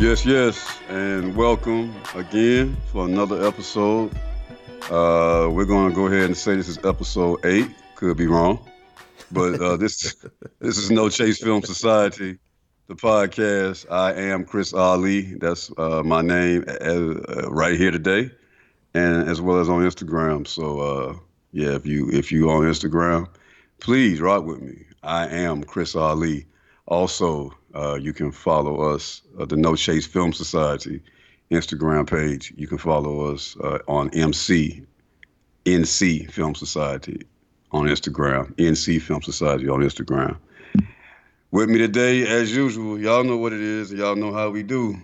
Yes, yes, and welcome again for another episode. Uh, we're going to go ahead and say this is episode eight. Could be wrong, but uh, this this is No Chase Film Society, the podcast. I am Chris Ali. That's uh, my name uh, right here today, and as well as on Instagram. So uh, yeah, if you if you on Instagram, please rock with me. I am Chris Ali. Also, uh, you can follow us, uh, the No Chase Film Society Instagram page. You can follow us uh, on MC, NC Film Society on Instagram, NC Film Society on Instagram. With me today, as usual, y'all know what it is. Y'all know how we do.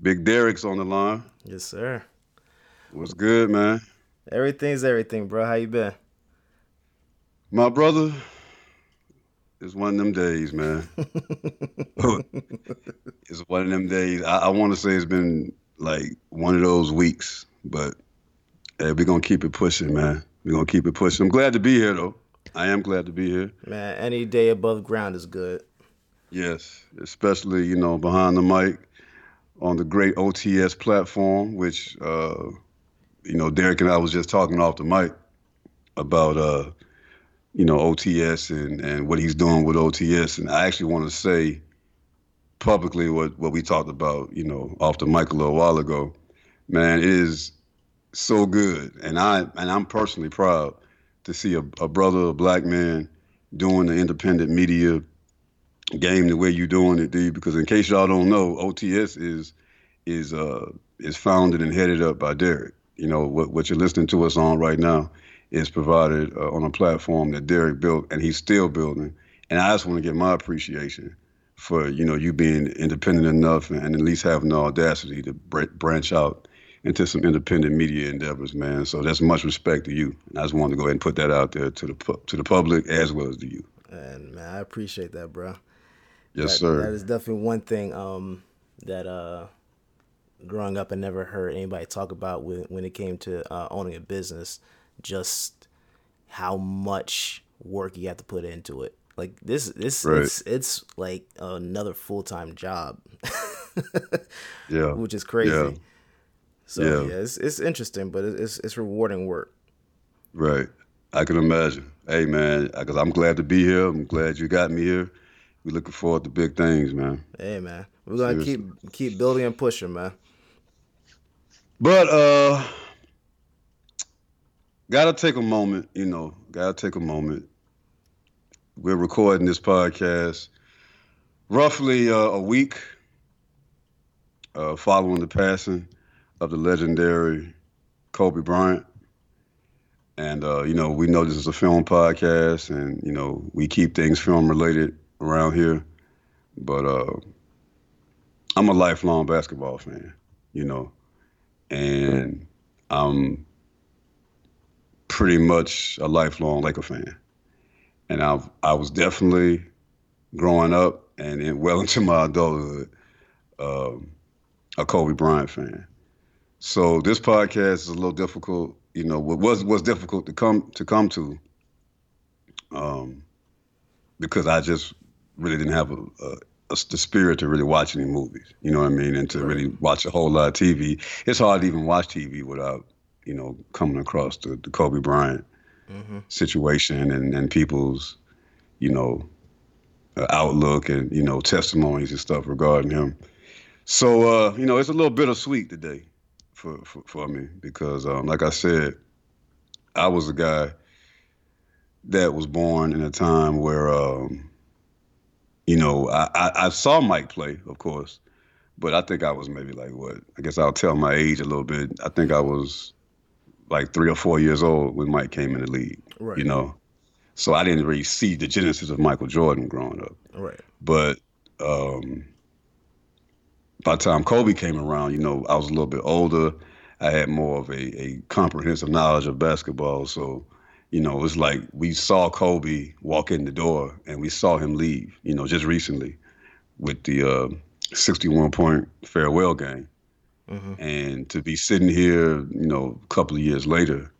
Big Derek's on the line. Yes, sir. What's good, man? Everything's everything, bro. How you been? My brother, it's one of them days, man. it's one of them days. I, I want to say it's been like one of those weeks, but hey, we're gonna keep it pushing, man. We're gonna keep it pushing. I'm glad to be here, though. I am glad to be here. Man, any day above ground is good. Yes, especially you know behind the mic on the great OTS platform, which uh, you know Derek and I was just talking off the mic about. Uh, you know, OTS and, and what he's doing with OTS. And I actually want to say publicly what, what we talked about, you know, off the mic a little while ago. Man, it is so good. And I and I'm personally proud to see a, a brother, a black man, doing the independent media game the way you're doing it, D. Because in case y'all don't know, OTS is is uh is founded and headed up by Derek. You know what what you're listening to us on right now is provided uh, on a platform that Derek built and he's still building. And I just want to get my appreciation for you know you being independent enough and, at least having the audacity to branch out into some independent media endeavors, man. So that's much respect to you. And I just wanted to go ahead and put that out there to the to the public as well as to you. And man, I appreciate that, bro. Yes, that, sir. That is definitely one thing um, that uh, growing up I never heard anybody talk about when when it came to uh, owning a business just how much work you have to put into it. Like this, this right. it's, it's like another full time job. yeah, which is crazy. Yeah. So yeah. yeah, it's it's interesting, but it's it's rewarding work. Right, I can imagine. Hey man, because I'm glad to be here. I'm glad you got me here. We're looking forward to big things, man. Hey man, we're gonna Seriously. keep keep building and pushing, man. But uh gotta take a moment, you know, gotta take a moment. We're recording this podcast roughly uh, a week uh, following the passing of the legendary Kobe Bryant. And, uh, you know, we know this is a film podcast and, you know, we keep things film related around here. But uh, I'm a lifelong basketball fan, you know, and I'm pretty much a lifelong Laker fan, and I I was definitely growing up and in, well into my adulthood um, a Kobe Bryant fan. So this podcast is a little difficult, you know, what was was difficult to come to come to, um, because I just really didn't have a, a, a, the spirit to really watch any movies. You know what I mean? And to really watch a whole lot of TV. It's hard to even watch TV without you know, coming across the, the Kobe Bryant mm-hmm. situation and, and people's, you know, uh, outlook and, you know, testimonies and stuff regarding him. So, uh, you know, it's a little bittersweet today for, for, for me because, um, like I said, I was a guy that was born in a time where, um, you know, I, I, I saw Mike play, of course, but I think I was maybe like what? I guess I'll tell my age a little bit. I think I was like three or four years old when Mike came in the league. Right. You know, so I didn't really see the genesis of Michael Jordan growing up. Right. But um, by the time Kobe came around, you know, I was a little bit older. I had more of a, a comprehensive knowledge of basketball. So, you know, it's like we saw Kobe walk in the door and we saw him leave, you know, just recently with the uh, 61 point farewell game. Mm-hmm. And to be sitting here, you know, a couple of years later,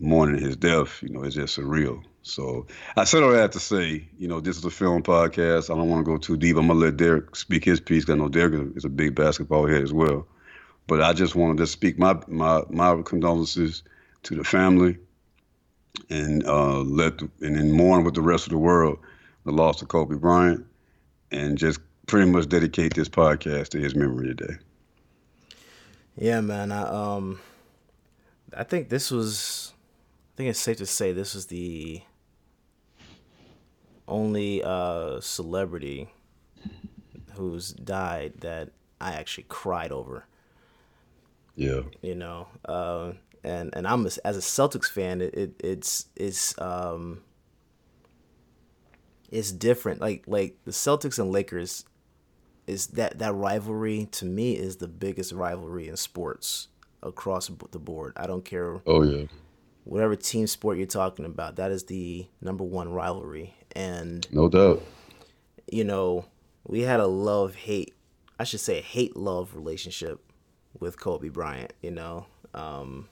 mourning his death, you know, is just surreal. So I said all that to say, you know, this is a film podcast. I don't want to go too deep. I'm gonna let Derek speak his piece. Cause I know Derek is a big basketball head as well. But I just wanted to speak my my my condolences to the family and uh, let and then mourn with the rest of the world the loss of Kobe Bryant, and just pretty much dedicate this podcast to his memory today. Yeah, man. I um, I think this was, I think it's safe to say this was the only uh celebrity who's died that I actually cried over. Yeah. You know, uh, and and I'm a, as a Celtics fan, it, it it's it's um it's different. Like like the Celtics and Lakers is that that rivalry to me is the biggest rivalry in sports across the board. I don't care. Oh yeah. Whatever team sport you're talking about, that is the number one rivalry, and no doubt. You know, we had a love hate, I should say, hate love relationship with Kobe Bryant. You know, um,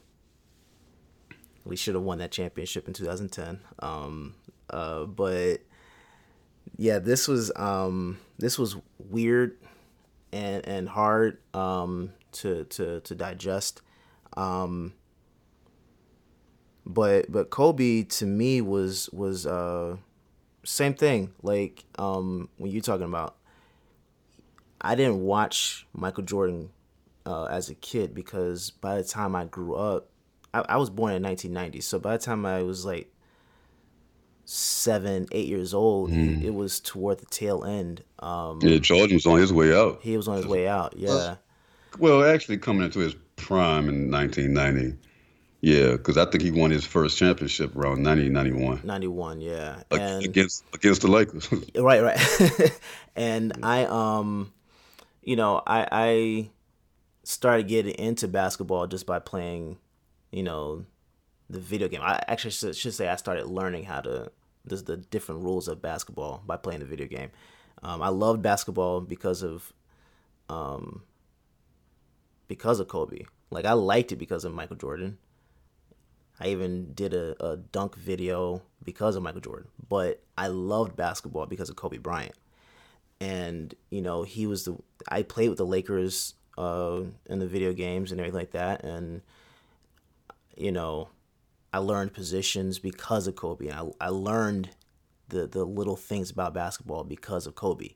we should have won that championship in 2010. Um, uh, but yeah, this was um, this was weird and and hard um, to to to digest. Um, but but Kobe to me was was uh, same thing. Like um, when you're talking about, I didn't watch Michael Jordan uh, as a kid because by the time I grew up, I, I was born in 1990. So by the time I was like seven, eight years old, mm. it was toward the tail end. Um, yeah, Jordan was on his way out. He was on his way out. Yeah. Well, actually, coming into his prime in 1990. Yeah, because I think he won his first championship around 90, 91. 91, yeah. And, against against the Lakers. right, right. and I um you know, I I started getting into basketball just by playing, you know, the video game. I actually should, should say I started learning how to the, the different rules of basketball by playing the video game. Um, I loved basketball because of um, because of Kobe. Like I liked it because of Michael Jordan. I even did a, a dunk video because of Michael Jordan. But I loved basketball because of Kobe Bryant. And, you know, he was the I played with the Lakers uh, in the video games and everything like that. And, you know, I learned positions because of Kobe. And I, I learned the, the little things about basketball because of Kobe.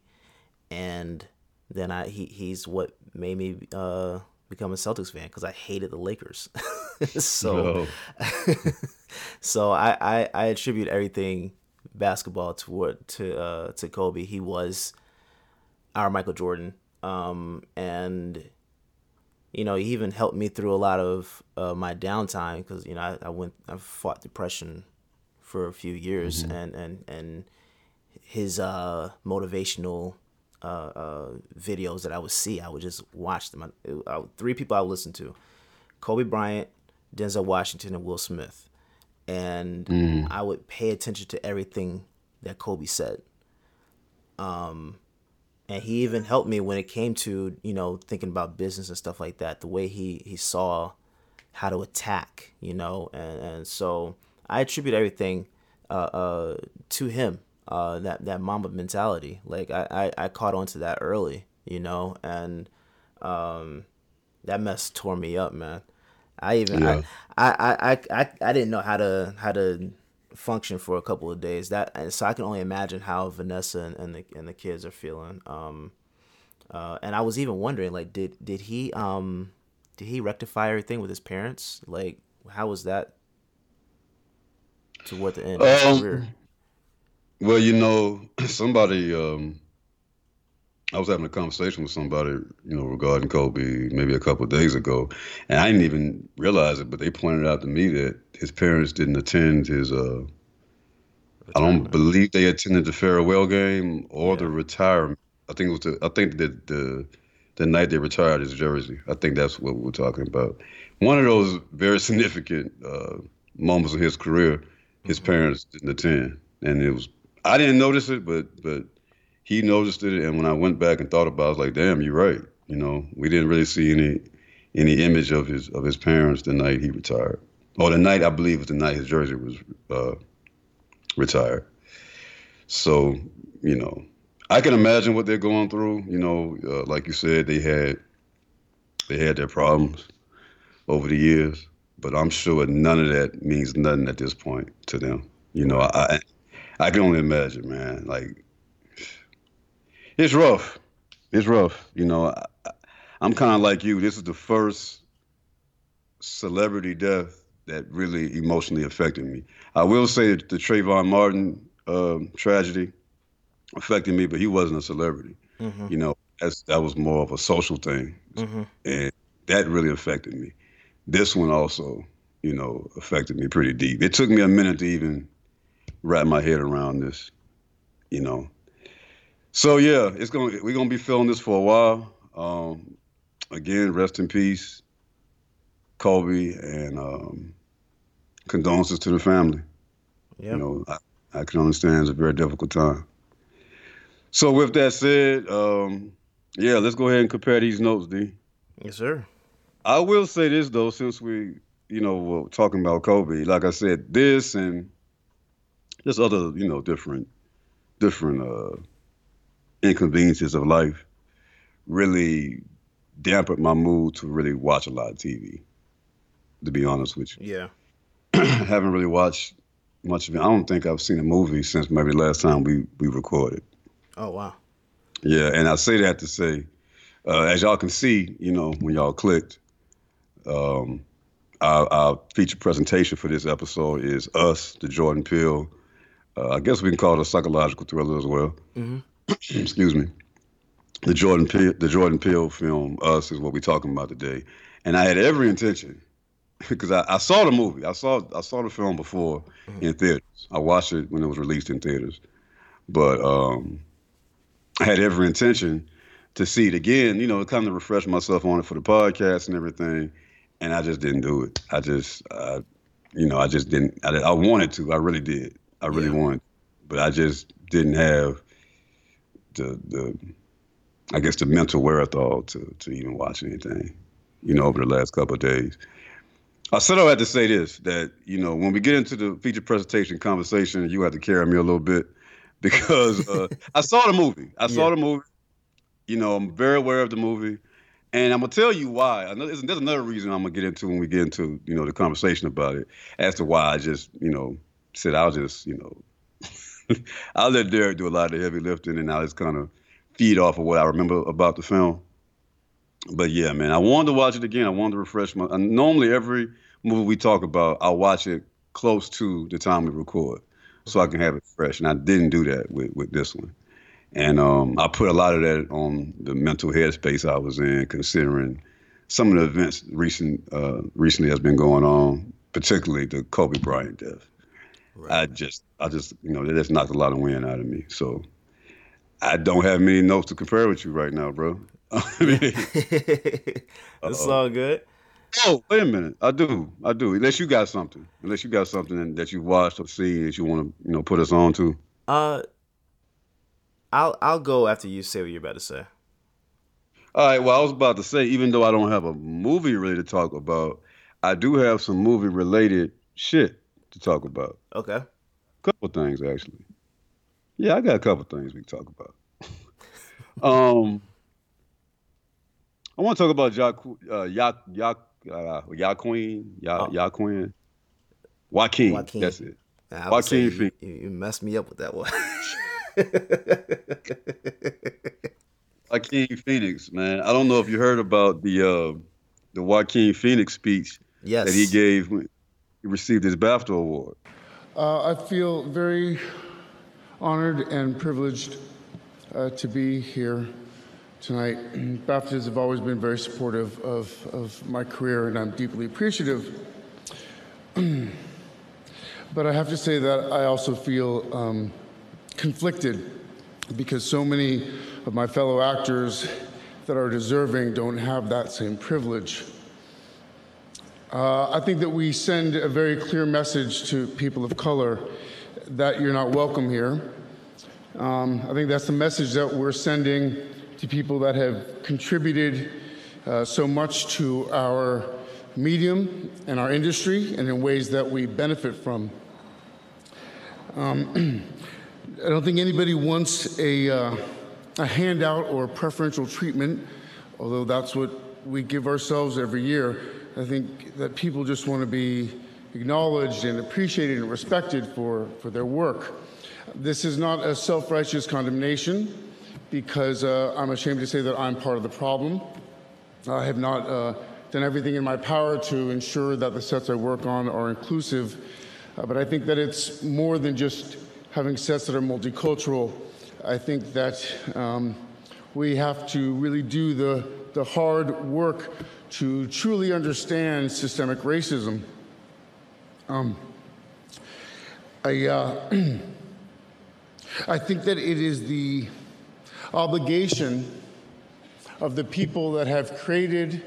And then I he, he's what made me uh, become a Celtics fan because I hated the Lakers. so so I, I, I attribute everything basketball toward to uh, to Kobe. He was our Michael Jordan. Um, and you know, he even helped me through a lot of uh, my downtime because you know I, I, went I fought depression for a few years mm-hmm. and and and his uh, motivational uh, uh, videos that I would see I would just watch them. I, I, three people I would listen to: Kobe Bryant, Denzel Washington, and Will Smith, and mm. I would pay attention to everything that Kobe said. Um, and he even helped me when it came to you know thinking about business and stuff like that the way he he saw how to attack you know? And and so i attribute everything uh, uh to him uh that that mamba mentality. Like i i, I caught on to that early you know? And um that mess tore me up man. I even yeah. I, I i i i didn't know how to how to function for a couple of days. That and so I can only imagine how Vanessa and, and the and the kids are feeling. Um, uh, and I was even wondering, like, did did he um did he rectify everything with his parents? Like, how was that toward the end of his um, career? Well, you know, somebody um I was having a conversation with somebody, you know, regarding Kobe maybe a couple of days ago, and I didn't even realize it, but they pointed out to me that his parents didn't attend his. Uh, I don't believe they attended the farewell game or yeah. the retirement. I think it was the. I think that the the night they retired his jersey. I think that's what we're talking about. One of those very significant uh, moments of his career, his mm-hmm. parents didn't attend, and it was. I didn't notice it, but but he noticed it, and when I went back and thought about, it, I was like, "Damn, you're right." You know, we didn't really see any any image of his of his parents the night he retired or the night I believe was the night his jersey was uh, retired. So you know, I can imagine what they're going through. You know, uh, like you said, they had they had their problems over the years, but I'm sure none of that means nothing at this point to them. You know, I I can only imagine, man. Like it's rough. It's rough. You know, I, I'm kind of like you. This is the first celebrity death that really emotionally affected me. I will say that the Trayvon Martin um, tragedy affected me, but he wasn't a celebrity. Mm-hmm. You know, that's, that was more of a social thing, mm-hmm. and that really affected me. This one also, you know, affected me pretty deep. It took me a minute to even wrap my head around this, you know. So yeah, it's gonna we're gonna be feeling this for a while. Um, again, rest in peace, Kobe, and um, condolences to the family. Yep. You know, I, I, can understand it's a very difficult time. So with that said, um, yeah, let's go ahead and compare these notes, D. Yes, sir. I will say this though, since we, you know, were talking about Kobe, like I said, this and just other, you know, different, different uh, inconveniences of life really dampened my mood to really watch a lot of TV. To be honest with you. Yeah. I haven't really watched much of it. I don't think I've seen a movie since maybe last time we we recorded. Oh wow. Yeah, and I say that to say, uh, as y'all can see, you know, when y'all clicked, um, our, our feature presentation for this episode is Us, the Jordan Peele. Uh, I guess we can call it a psychological thriller as well. Mm-hmm. Excuse me the Jordan Peele, the Jordan Peele film Us is what we're talking about today, and I had every intention because I, I, saw the movie, I saw I saw the film before mm-hmm. in theaters. I watched it when it was released in theaters, but um, I had every intention to see it again. You know, to kind of refresh myself on it for the podcast and everything, and I just didn't do it. I just, uh, you know, I just didn't. I, I, wanted to, I really did, I really yeah. wanted, but I just didn't have the the I guess the mental wherewithal to to even watch anything, you know, over the last couple of days. I said I had to say this that you know when we get into the feature presentation conversation, you have to carry me a little bit because uh, I saw the movie. I saw yeah. the movie. You know, I'm very aware of the movie, and I'm gonna tell you why. I know there's, there's another reason I'm gonna get into when we get into you know the conversation about it as to why I just you know said I'll just you know I'll let Derek do a lot of the heavy lifting, and I'll just kind of feed off of what I remember about the film. But yeah, man, I wanted to watch it again. I wanted to refresh my. Normally, every movie we talk about, I watch it close to the time we record, so I can have it fresh. And I didn't do that with with this one. And um, I put a lot of that on the mental headspace I was in, considering some of the events recent uh, recently has been going on, particularly the Kobe Bryant death. Right. I just, I just, you know, that just knocked a lot of wind out of me. So I don't have many notes to compare with you right now, bro. It's all good. Oh, wait a minute. I do. I do. Unless you got something. Unless you got something that you watched or seen that you want to, you know, put us on to. Uh, I'll I'll go after you say what you're about to say. All right. Well, I was about to say, even though I don't have a movie really to talk about, I do have some movie related shit to talk about. Okay. A couple things actually. Yeah, I got a couple things we can talk about. um, I want to talk about Jack, uh, Yak, Yak, uh, Queen, Ya, oh. Queen, Joaquin. Joaquin. That's it. Nah, Joaquin you, you, messed me up with that one. Joaquin Phoenix, man. I don't know if you heard about the uh, the Joaquin Phoenix speech yes. that he gave when he received his BAFTA award. Uh, I feel very honored and privileged uh, to be here tonight. BAFTAs have always been very supportive of, of my career, and I'm deeply appreciative. but I have to say that I also feel um, conflicted because so many of my fellow actors that are deserving don't have that same privilege. Uh, I think that we send a very clear message to people of color that you're not welcome here. Um, I think that's the message that we're sending to people that have contributed uh, so much to our medium and our industry and in ways that we benefit from. Um, I don't think anybody wants a, uh, a handout or preferential treatment, although that's what we give ourselves every year. I think that people just want to be acknowledged and appreciated and respected for, for their work. This is not a self righteous condemnation because uh, I'm ashamed to say that I'm part of the problem. I have not uh, done everything in my power to ensure that the sets I work on are inclusive, uh, but I think that it's more than just having sets that are multicultural. I think that um, we have to really do the, the hard work to truly understand systemic racism. Um, I, uh, I think that it is the obligation of the people that have created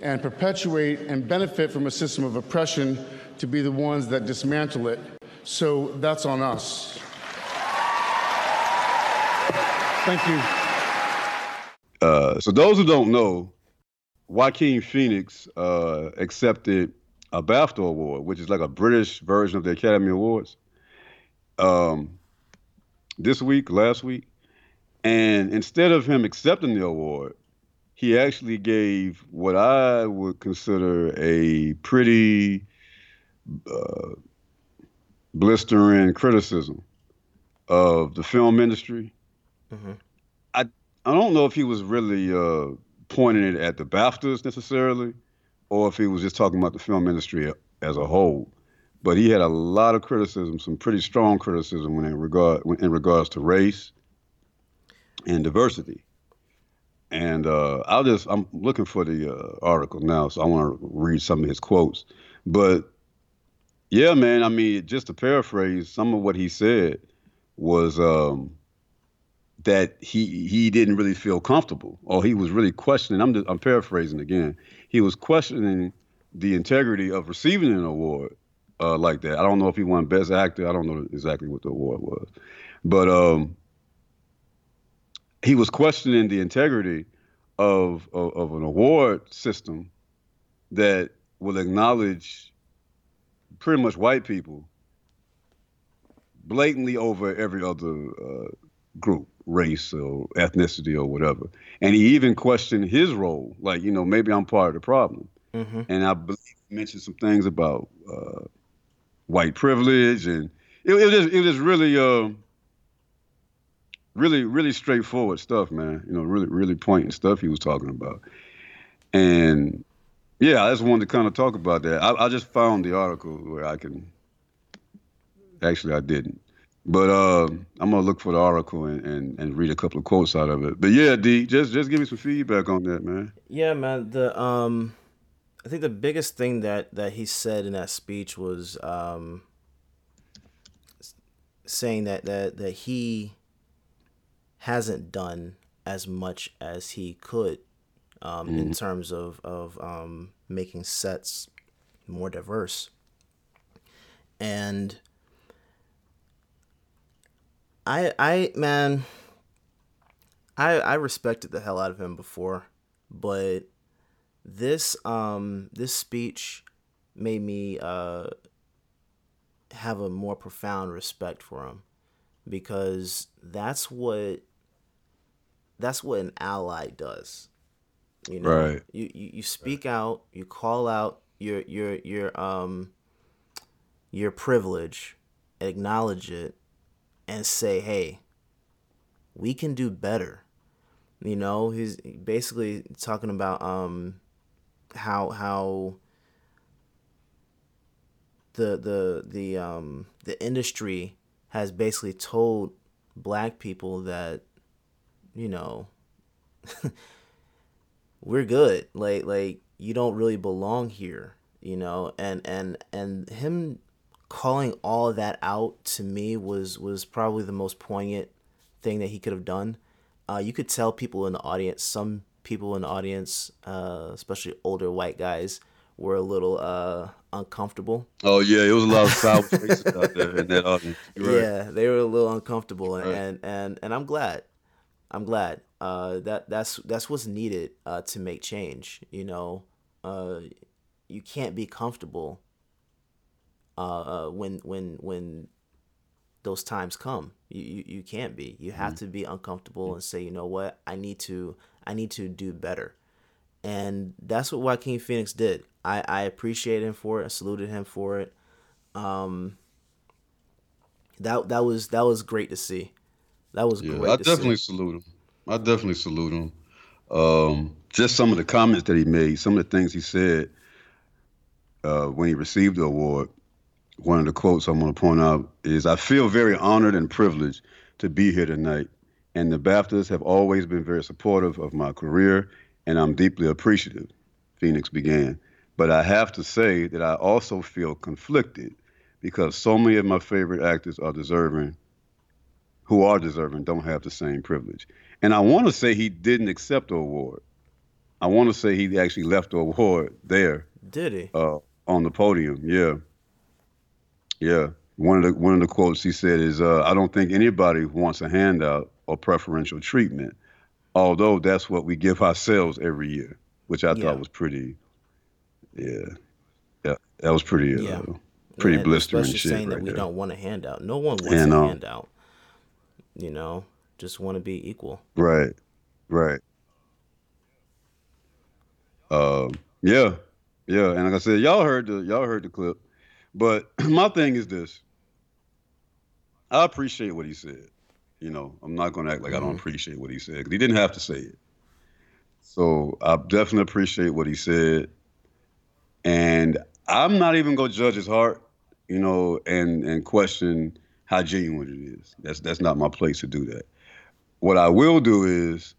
and perpetuate and benefit from a system of oppression to be the ones that dismantle it. So that's on us. Thank you. Uh, so those who don't know, Joaquin Phoenix uh, accepted a BAFTA award, which is like a British version of the Academy Awards, um, this week, last week. And instead of him accepting the award, he actually gave what I would consider a pretty uh, blistering criticism of the film industry. Mm-hmm. I I don't know if he was really uh, pointing it at the BAFTAs necessarily, or if he was just talking about the film industry as a whole. But he had a lot of criticism, some pretty strong criticism when in regard when, in regards to race and diversity. And uh, I'll just I'm looking for the uh, article now, so I want to read some of his quotes. But yeah, man, I mean, just to paraphrase, some of what he said was um, that he he didn't really feel comfortable, or he was really questioning. I'm I'm paraphrasing again. He was questioning the integrity of receiving an award uh, like that. I don't know if he won Best Actor. I don't know exactly what the award was, but um, he was questioning the integrity of, of, of an award system that will acknowledge pretty much white people blatantly over every other uh, group race or ethnicity or whatever. And he even questioned his role, like, you know, maybe I'm part of the problem. Mm-hmm. And I believe he mentioned some things about uh, white privilege, and it, it, was it was really, uh, really, really straightforward stuff, man. You know, really, really pointing stuff he was talking about. And yeah, I just wanted to kind of talk about that. I, I just found the article where I can. Actually, I didn't. But uh, I'm gonna look for the article and, and, and read a couple of quotes out of it. But yeah, D, just just give me some feedback on that, man. Yeah, man. The um, I think the biggest thing that that he said in that speech was um, saying that that that he hasn't done as much as he could um, mm. in mm-hmm. terms of of um, making sets more diverse, and I I man I I respected the hell out of him before, but this um this speech made me uh have a more profound respect for him because that's what that's what an ally does. You know, right. you, you, you speak right. out, you call out your your your um your privilege, acknowledge it, and say, hey, we can do better. You know, he's basically talking about um how how the the the um the industry has basically told black people that you know we're good like like you don't really belong here you know and and and him calling all that out to me was was probably the most poignant thing that he could have done. Uh, you could tell people in the audience, some people in the audience, uh, especially older white guys, were a little uh, uncomfortable. Oh yeah, it was a lot of sour faces out there in that audience. Right. Yeah, they were a little uncomfortable, and, right. and and and I'm glad. I'm glad. Uh, that that's that's what's needed uh, to make change. You know, uh, you can't be comfortable uh, uh, when when when those times come. You, you, you can't be. You have mm-hmm. to be uncomfortable and say, you know what, I need to I need to do better. And that's what Joaquin Phoenix did. I, I appreciate him for it. I saluted him for it. Um, that that was that was great to see. That was great. yeah, great. I definitely see. salute him. I definitely salute him. Um, just some of the comments that he made, some of the things he said uh, when he received the award. One of the quotes I'm going to point out is, "I feel very honored and privileged to be here tonight, and the BAFTAs have always been very supportive of my career, and I'm deeply appreciative." Phoenix began, but I have to say that I also feel conflicted because so many of my favorite actors are deserving, who are deserving, don't have the same privilege. And I want to say he didn't accept the award. I want to say he actually left the award there. Did he? Uh, on the podium, yeah, yeah. One of the one of the quotes he said is, uh, "I don't think anybody wants a handout or preferential treatment, although that's what we give ourselves every year," which I yeah. thought was pretty. Yeah, yeah, that was pretty. Uh, yeah pretty and blistering shit. saying right that we there. don't want a handout. No one wants and, a um, handout. You know, just want to be equal. Right, right. Um, yeah, yeah, and like I said, y'all heard the y'all heard the clip, but my thing is this. I appreciate what he said. You know, I'm not gonna act like. I don't mm-hmm. appreciate what he said because he didn't have to say it. So I definitely appreciate what he said, and I'm not even gonna judge his heart you know, and and question how genuine it is. That's that's not my place to do that. What I will do is,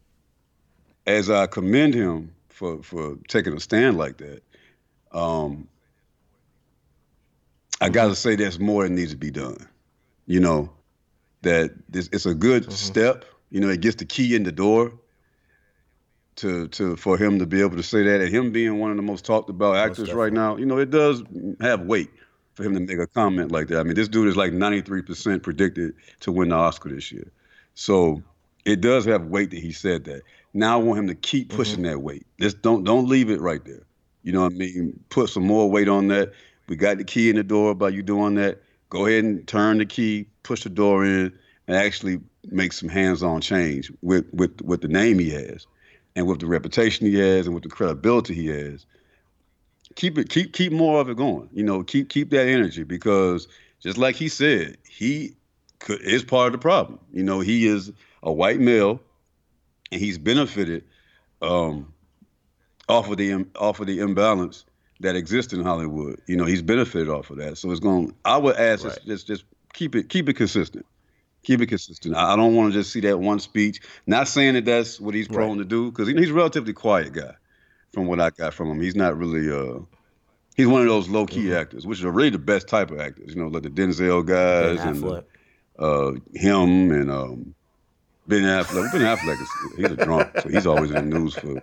as I commend him for for taking a stand like that, um, I got to say there's more that needs to be done. You know, that this it's a good mm-hmm. step. You know, it gets the key in the door to to for him to be able to say that, and him being one of the most talked about actors right now. You know, it does have weight for him to make a comment like that. I mean, this dude is like 93% predicted to win the Oscar this year. So it does have weight that he said that. Now I want him to keep pushing mm-hmm. that weight. Just don't don't leave it right there. You know what I mean? Put some more weight on that. We got the key in the door by you doing that. Go ahead and turn the key, push the door in, and actually make some hands-on change with with with the name he has, and with the reputation he has, and with the credibility he has keep it keep keep more of it going. You know, keep keep that energy because just like he said, he could, is part of the problem. You know, he is a white male, and he's benefited um, off of the off of the imbalance that exists in Hollywood. You know, he's benefited off of that. So it's going. I would ask right. just, just just keep it keep it consistent. Keep it consistent. I don't want to just see that one speech. Not saying that that's what he's prone right. to do, because he's a relatively quiet guy from what I got from him. He's not really uh he's one of those low key mm-hmm. actors, which are really the best type of actors, you know, like the Denzel guys ben and the, uh him and um Ben Affleck. Ben Affleck is he's a drunk, so he's always in the news for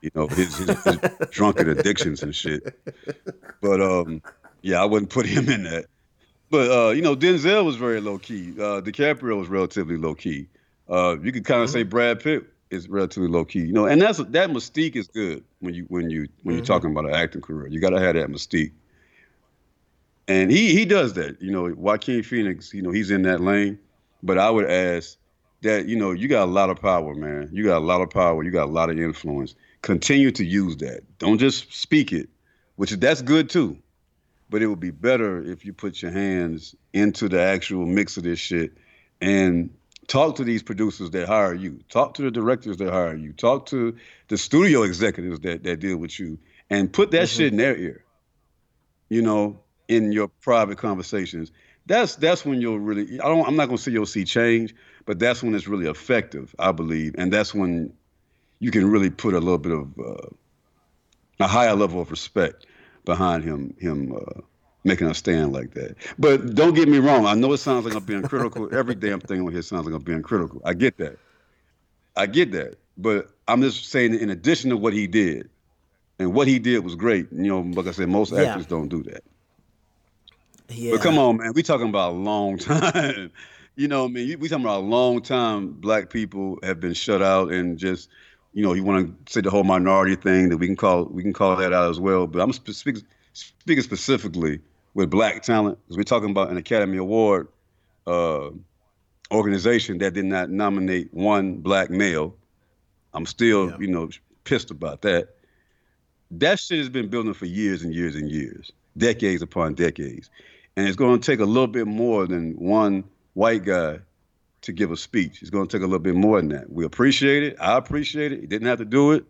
you know his, his, his drunken addictions and shit. But um yeah, I wouldn't put him in that. But uh, you know, Denzel was very low key. Uh, DiCaprio was relatively low key. Uh, you could kind of mm-hmm. say Brad Pitt is relatively low key. You know, and that's that mystique is good when you when you when mm-hmm. you're talking about an acting career. You got to have that mystique. And he he does that. You know, Joaquin Phoenix. You know, he's in that lane. But I would ask that you know you got a lot of power, man. You got a lot of power. You got a lot of influence. Continue to use that. Don't just speak it, which that's good too. But it would be better if you put your hands into the actual mix of this shit and talk to these producers that hire you talk to the directors that hire you talk to the studio executives that, that deal with you and put that mm-hmm. shit in their ear you know in your private conversations that's that's when you'll really i don't i'm not going to say you'll see change but that's when it's really effective i believe and that's when you can really put a little bit of uh, a higher level of respect behind him him uh, making a stand like that. But don't get me wrong. I know it sounds like I'm being critical. Every damn thing on here sounds like I'm being critical. I get that. I get that. But I'm just saying, in addition to what he did, and what he did was great. You know, like I said, most actors don't do that. Yeah. But come on, man, we talking about a long time. you know, I mean, we talking about a long time. Black people have been shut out and just you know, you want to say the whole minority thing that we can call we can call that out as well. But I'm speaking speaking specifically with black talent because we're talking about an Academy Award uh, organization that did not nominate one black male. I'm still, yeah. you know, pissed about that. That shit has been building for years and years and years, decades upon decades, and it's going to take a little bit more than one white guy to give a speech. It's going to take a little bit more than that. We appreciate it. I appreciate it. He didn't have to do it.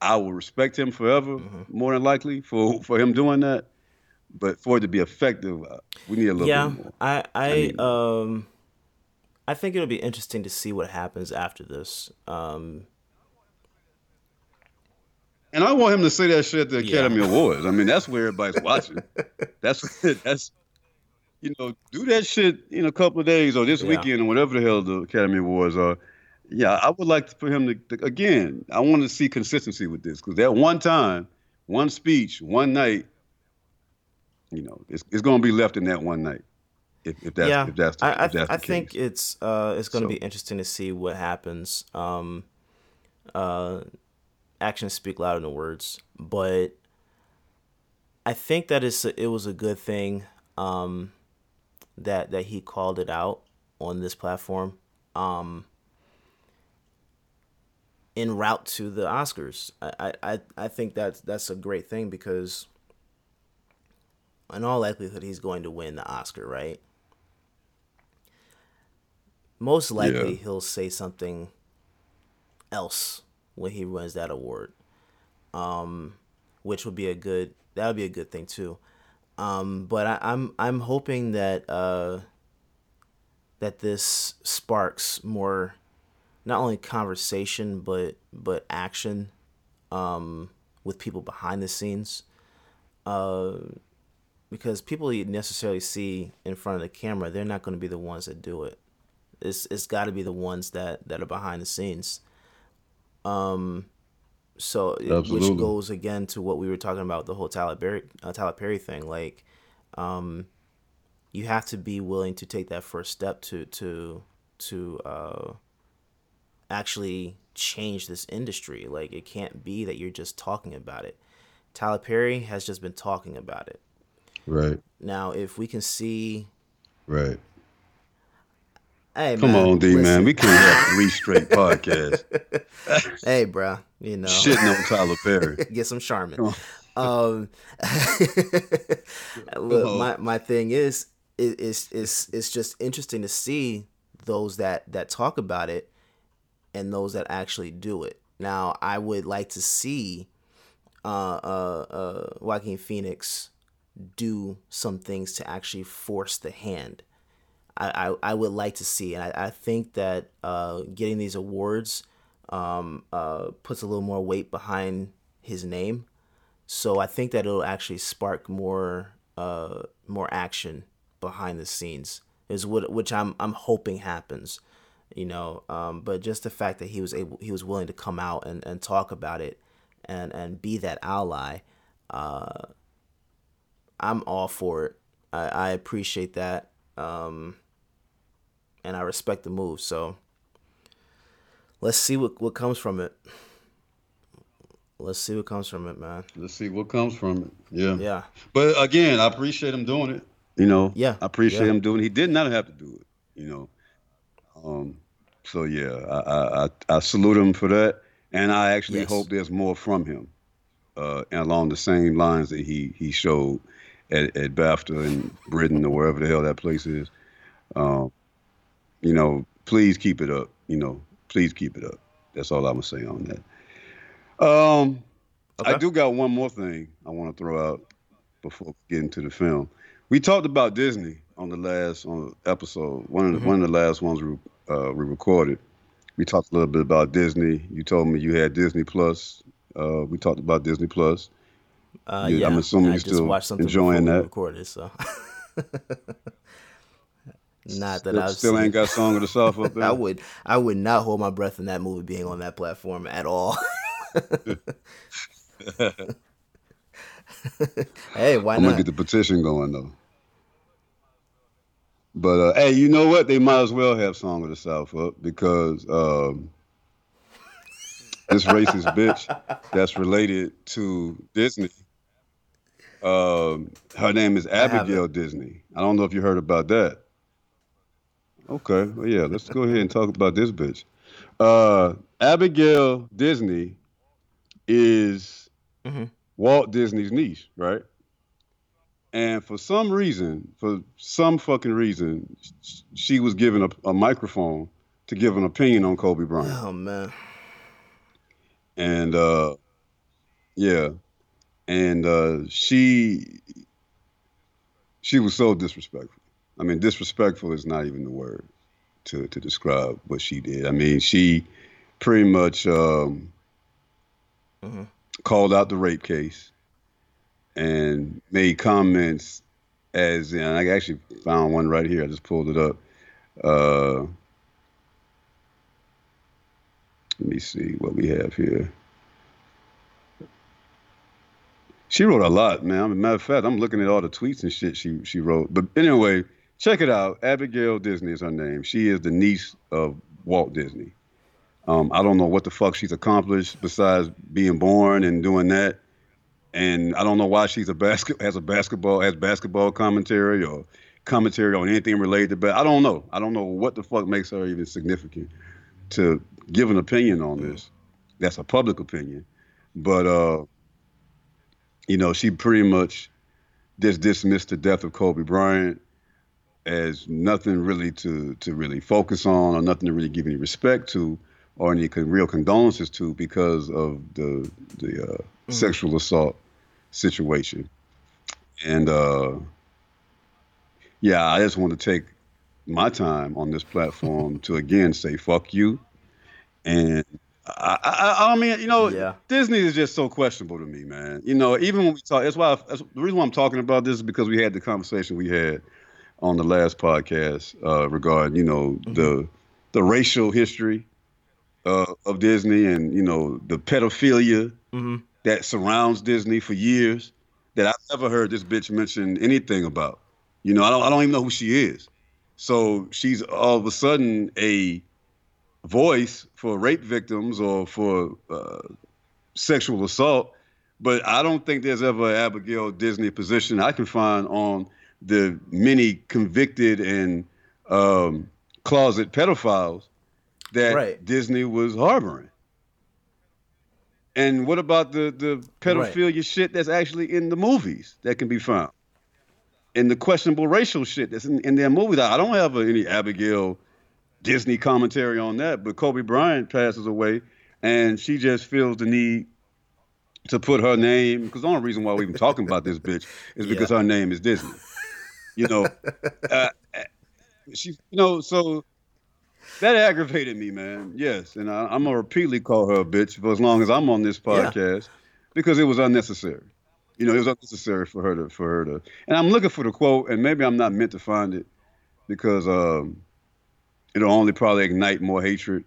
I will respect him forever, mm-hmm. more than likely, for for him doing that. But for it to be effective, uh, we need a little yeah, bit more. I I, I um I think it'll be interesting to see what happens after this. Um and I want him to say that shit at the Academy yeah. Awards. I mean, that's where everybody's watching. that's that's you know, do that shit in a couple of days or this yeah. weekend or whatever the hell the Academy Awards are. Yeah, I would like to, for him to, to again. I want to see consistency with this because that one time, one speech, one night, you know, it's, it's going to be left in that one night. If, if that's yeah, if that's the, I, if that's I, I think it's uh it's going to so. be interesting to see what happens. Um, uh, actions speak louder than words, but I think that it's it was a good thing. Um, that that he called it out on this platform um, in route to the Oscars. I, I, I think that's that's a great thing because in all likelihood he's going to win the Oscar, right? Most likely yeah. he'll say something else when he wins that award. Um, which would be a good that would be a good thing too. Um, but I, am I'm, I'm hoping that uh, that this sparks more, not only conversation but but action, um, with people behind the scenes, uh, because people you necessarily see in front of the camera, they're not going to be the ones that do it. It's it's got to be the ones that that are behind the scenes. Um, so Absolutely. which goes again to what we were talking about the whole Tyler Perry, uh, Tyler Perry thing. Like, um, you have to be willing to take that first step to to to uh, actually change this industry. Like, it can't be that you're just talking about it. Tyler Perry has just been talking about it. Right. Now, if we can see. Right. Hey, Come man, on, D listen. man. We can't have three straight podcasts. hey, bro. You know, shitting on Tyler Perry. Get some Charmin. Um, look, my my thing is is is it's just interesting to see those that that talk about it and those that actually do it. Now, I would like to see uh, uh, uh, Joaquin Phoenix do some things to actually force the hand. I, I, I would like to see, and I, I think that uh, getting these awards um, uh, puts a little more weight behind his name. So I think that it'll actually spark more uh, more action behind the scenes is what which I'm I'm hoping happens, you know. Um, but just the fact that he was able he was willing to come out and, and talk about it and and be that ally, uh, I'm all for it. I, I appreciate that. Um, and I respect the move. So let's see what what comes from it. Let's see what comes from it, man. Let's see what comes from it. Yeah. Yeah. But again, I appreciate him doing it. You know. Yeah. I appreciate yeah. him doing. It. He did not have to do it. You know. Um. So yeah, I I I salute him for that, and I actually yes. hope there's more from him, uh, along the same lines that he he showed at, at BAFTA and Britain or wherever the hell that place is. Um. You know, please keep it up. You know, please keep it up. That's all I'm gonna say on that. Um, okay. I do got one more thing I want to throw out before getting to the film. We talked about Disney on the last on the episode. One of the, mm-hmm. one of the last ones we, uh, we recorded. We talked a little bit about Disney. You told me you had Disney Plus. Uh, we talked about Disney Plus. Uh, yeah, I'm assuming you're still enjoying that. Recorded so. Not that I still ain't got song of the south up there. I would I would not hold my breath in that movie being on that platform at all. hey, why I'm not? gonna get the petition going though. But uh, hey, you know what? They might as well have "Song of the South" up because um, this racist bitch that's related to Disney. Um, her name is Abigail Disney. I don't know if you heard about that. Okay, well, yeah, let's go ahead and talk about this bitch. Uh, Abigail Disney is Mm-hmm. Walt Disney's niece, right? And for some reason, for some fucking reason, she was given a, a microphone to give an opinion on Kobe Bryant. Oh man. and uh yeah and uh she she was so disrespectful i mean disrespectful is not even the word to to describe what she did i mean she pretty much um Mhm. called out the rape case and made comments as and i actually found one right here i just pulled it up uh let me see what we have here She wrote a lot, man. Matter of fact, I'm looking at all the tweets and shit she she wrote. But anyway, check it out. Abigail Disney is her name. She is the niece of Walt Disney. Um, I don't know what the fuck she's accomplished besides being born and doing that. And I don't know why she's a basket has a basketball has basketball commentary or commentary on anything related to but I don't know. I don't know what the fuck makes her even significant to give an opinion on this. That's a public opinion. But uh you know, she pretty much just dismissed the death of Kobe Bryant as nothing really to to really focus on or nothing to really give any respect to or any con- real condolences to because of the the uh, sexual assault situation. And uh, yeah, I just want to take my time on this platform to again say fuck you. And I, I, I mean, you know, Yeah. Disney is just so questionable to me, man. You know, even when we talk, that's why I, that's, the reason why I'm talking about this is because we had the conversation we had on the last podcast uh, regarding, you know, the the racial history uh, of Disney and you know the pedophilia Mm-hmm. that surrounds Disney for years that I've never heard this bitch mention anything about. You know, I don't I don't even know who she is. So she's all of a sudden a voice for rape victims or for uh, sexual assault. But I don't think there's ever an Abigail Disney position I can find on the many convicted and um, closet pedophiles that Right. Disney was harboring. And what about the the pedophilia shit that's actually in the movies that can be found? And the questionable racial shit that's in, in their movies. I don't have any Abigail Disney commentary on that, but Kobe Bryant passes away, and she just feels the need to put her name because the only reason why we're even talking about this bitch is because her name is Disney. You know, uh, she, you know, so that aggravated me, man. Yes, and I, I'm gonna repeatedly call her a bitch for as long as I'm on this podcast because it was unnecessary. You know, it was unnecessary for her to for her to. And I'm looking for the quote, and maybe I'm not meant to find it because um, it'll only probably ignite more hatred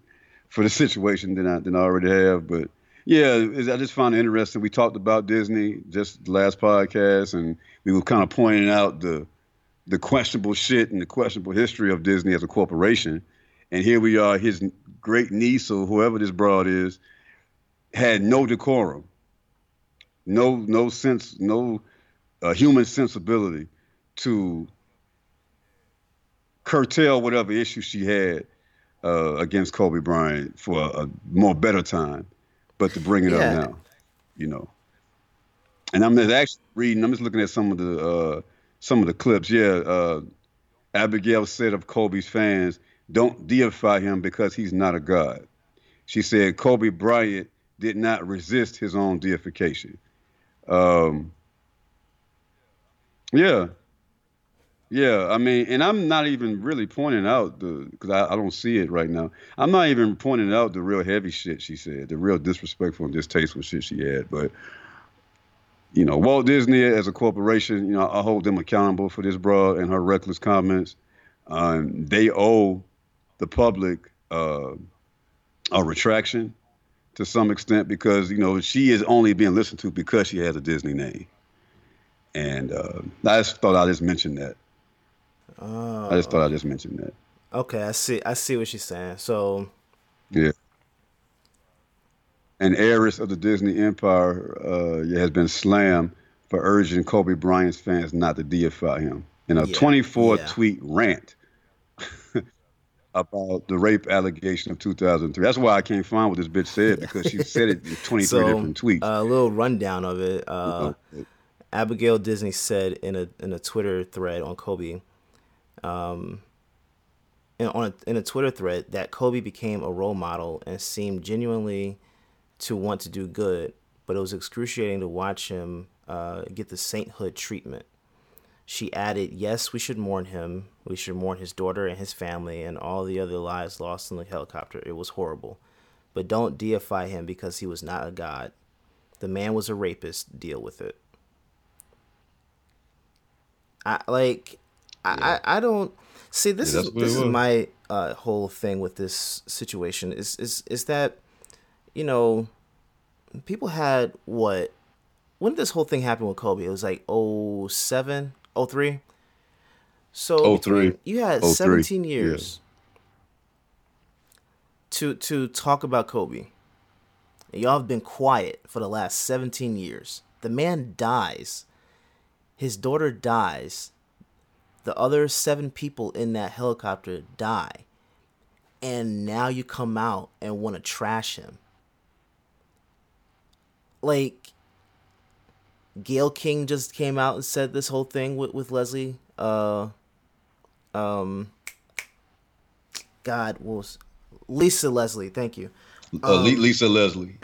for the situation than I than I already have. But yeah, I just found it interesting. We talked about Disney just last podcast, and we were kind of pointing out the the questionable shit and the questionable history of Disney as a corporation. And here we are, his great niece or whoever this broad is, had no decorum, no no sense, no uh, human sensibility to curtail whatever issue she had uh, against Kobe Bryant for a, a more better time, but to bring it Yeah. up now, you know. And I'm just actually reading. I'm just looking at some of the uh, some of the clips. Yeah, uh, Abigail said of Kobe's fans, "Don't deify him because he's not a god." She said Kobe Bryant did not resist his own deification. Um, yeah, yeah. I mean, and I'm not even really pointing out the because I, I don't see it right now. I'm not even pointing out the real heavy shit she said, the real disrespectful and distasteful shit she had. But you know, Walt Disney as a corporation, you know, I hold them accountable for this broad and her reckless comments. Um, they owe the public uh, a retraction to some extent because you know she is only being listened to because she has a Disney name. And uh, I just thought I just mentioned that. Oh, I just thought I just mentioned that. okay. I see. I see what she's saying. So Yeah. An heiress of the Disney empire, uh, has been slammed for urging Kobe Bryant's fans not to deify him in a Yeah, 24 yeah. tweet rant about the rape allegation of 2003. That's why I can't find what this bitch said because she said it in 23 So different tweets. a little rundown of it. Uh, Uh, Abigail Disney said in a in a Twitter thread on Kobe, um, in, on a, in a Twitter thread that Kobe became a role model and seemed genuinely to want to do good, but it was excruciating to watch him uh, get the sainthood treatment. She added, "Yes, we should mourn him. We should mourn his daughter and his family and all the other lives lost in the helicopter. It was horrible, but don't deify him because he was not a god. The man was a rapist. Deal with it." I like I, I I don't see this Yeah, is that's what it this is my uh, whole thing with this situation is is is that you know people had what when this whole thing happened with Kobe? It was like 07, 03? So 03. you had 03, 17 yeah. years to to talk about Kobe. And y'all have been quiet for the last 17 years. The man dies. His daughter dies. The other seven people in that helicopter die. And now you come out and want to trash him. Like, Gayle King just came out and said this whole thing with, with Leslie. Uh, um, God, was Lisa Leslie? Thank you. Uh, Le- Lisa Leslie.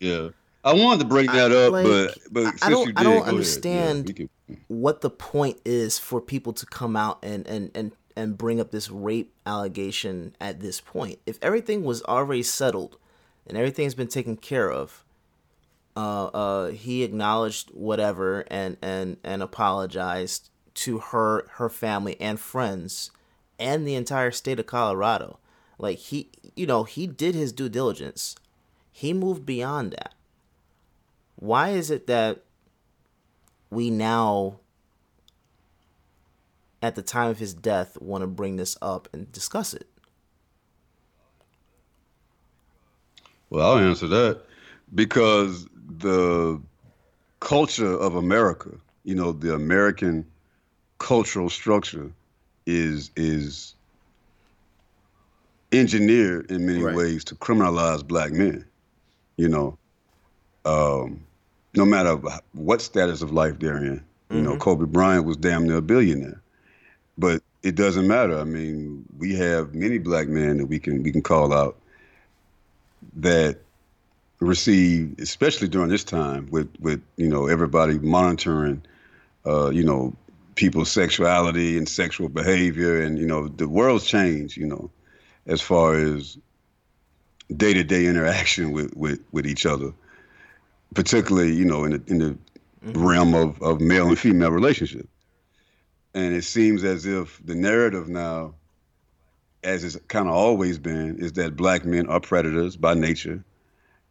Yeah. I wanted to bring that up, like, but but I- since I don't- you did, I don't ahead. Yeah, understand what the point is for people to come out and and and and bring up this rape allegation at this point if everything was already settled and everything's been taken care of uh uh he acknowledged whatever and and and apologized to her her family and friends and the entire state of Colorado. Like he you know he did his due diligence. He moved beyond that. Why is it that we now at the time of his death want to bring this up and discuss it? Well, I'll answer that. Because the culture of America, you know, the American cultural structure is is engineered in many Right. ways to criminalize black men. You know, um, no matter what status of life they're in. You know, Kobe Bryant was damn near a billionaire, but it doesn't matter. I mean, we have many black men that we can we can call out that receive, especially during this time, with with you know everybody monitoring, uh, you know, people's sexuality and sexual behavior, and you know the world's changed, you know, as far as day to day interaction with, with with each other, particularly you know in the in the realm of of male and female relationship, and it seems as if the narrative now as it's kind of always been, is that black men are predators by nature,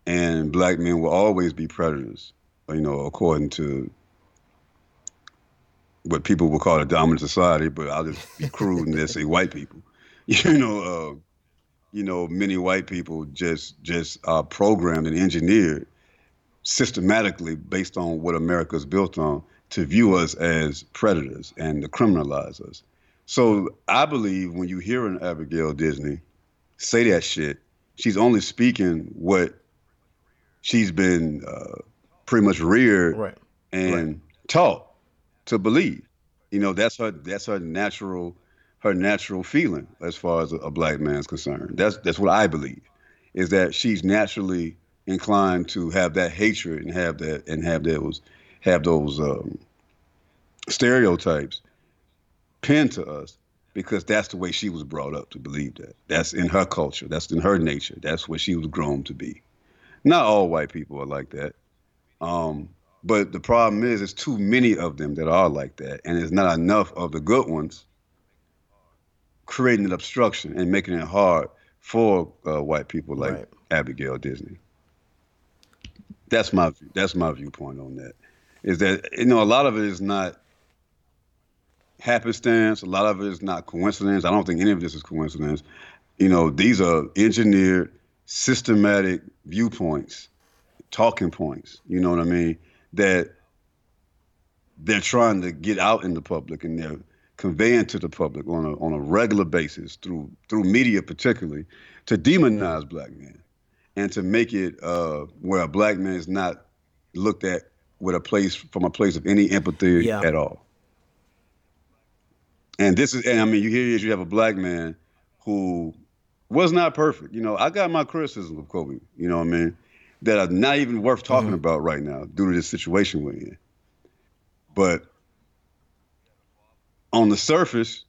and black men will always be predators. You know, according to what people will call a dominant society, but I'll just be crude and just say white people. You know, uh, you know, many white people just just are programmed and engineered systematically based on what America's built on to view us as predators and to criminalize us. So I believe when you hear an Abigail Disney say that shit, she's only speaking what she's been uh, pretty much reared right and taught to believe. You know, that's her that's her natural her natural feeling as far as a, a black man's concerned. That's that's what I believe. Is that she's naturally inclined to have that hatred and have that and have those have those um, stereotypes pinned to us because that's the way she was brought up to believe that. That's in her culture. That's in her nature. That's what she was grown to be. Not all white people are like that. Um, but the problem is, there's too many of them that are like that, and there's not enough of the good ones creating an obstruction and making it hard for uh, white people like Right. Abigail Disney. That's my that's my viewpoint on that. Is that you know a lot of it is not happenstance. A lot of it is not coincidence. I don't think any of this is coincidence. You know, these are engineered, systematic viewpoints, talking points. You know what I mean? That they're trying to get out in the public and they're conveying to the public on a on a regular basis through through media particularly to demonize black men and to make it uh, where a black man is not looked at with a place from a place of any empathy Yeah. at all. And this is, and I mean, you hear is you have a black man who was not perfect. You know, I got my criticisms of Kobe. You know what I mean? That are not even worth talking about right now due to this situation we're in. But on the surface,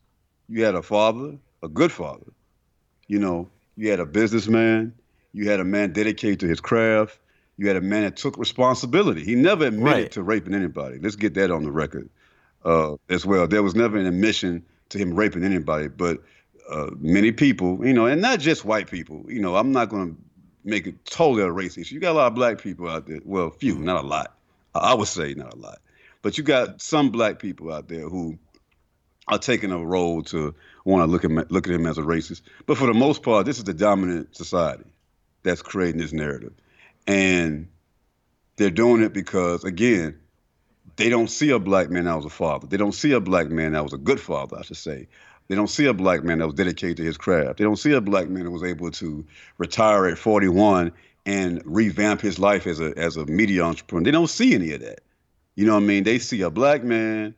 you had a father, a good father. You know, you had a businessman. You had a man dedicated to his craft. You had a man that took responsibility. He never admitted Right. to raping anybody. Let's get that on the record uh, as well. There was never an admission to him raping anybody, but uh, many people, you know, and not just white people. You know, I'm not going to make it totally a race issue. You got a lot of black people out there. Well, few, not a lot. I would say not a lot, but you got some black people out there who are taking a role to want to look at look at him as a racist. But for the most part, this is the dominant society that's creating this narrative, and they're doing it because again, they don't see a black man that was a father. They don't see a black man that was a good father, I should say. They don't see a black man that was dedicated to his craft. They don't see a black man that was able to retire at 41 and revamp his life as a as a media entrepreneur. They don't see any of that. You know what I mean? They see a black man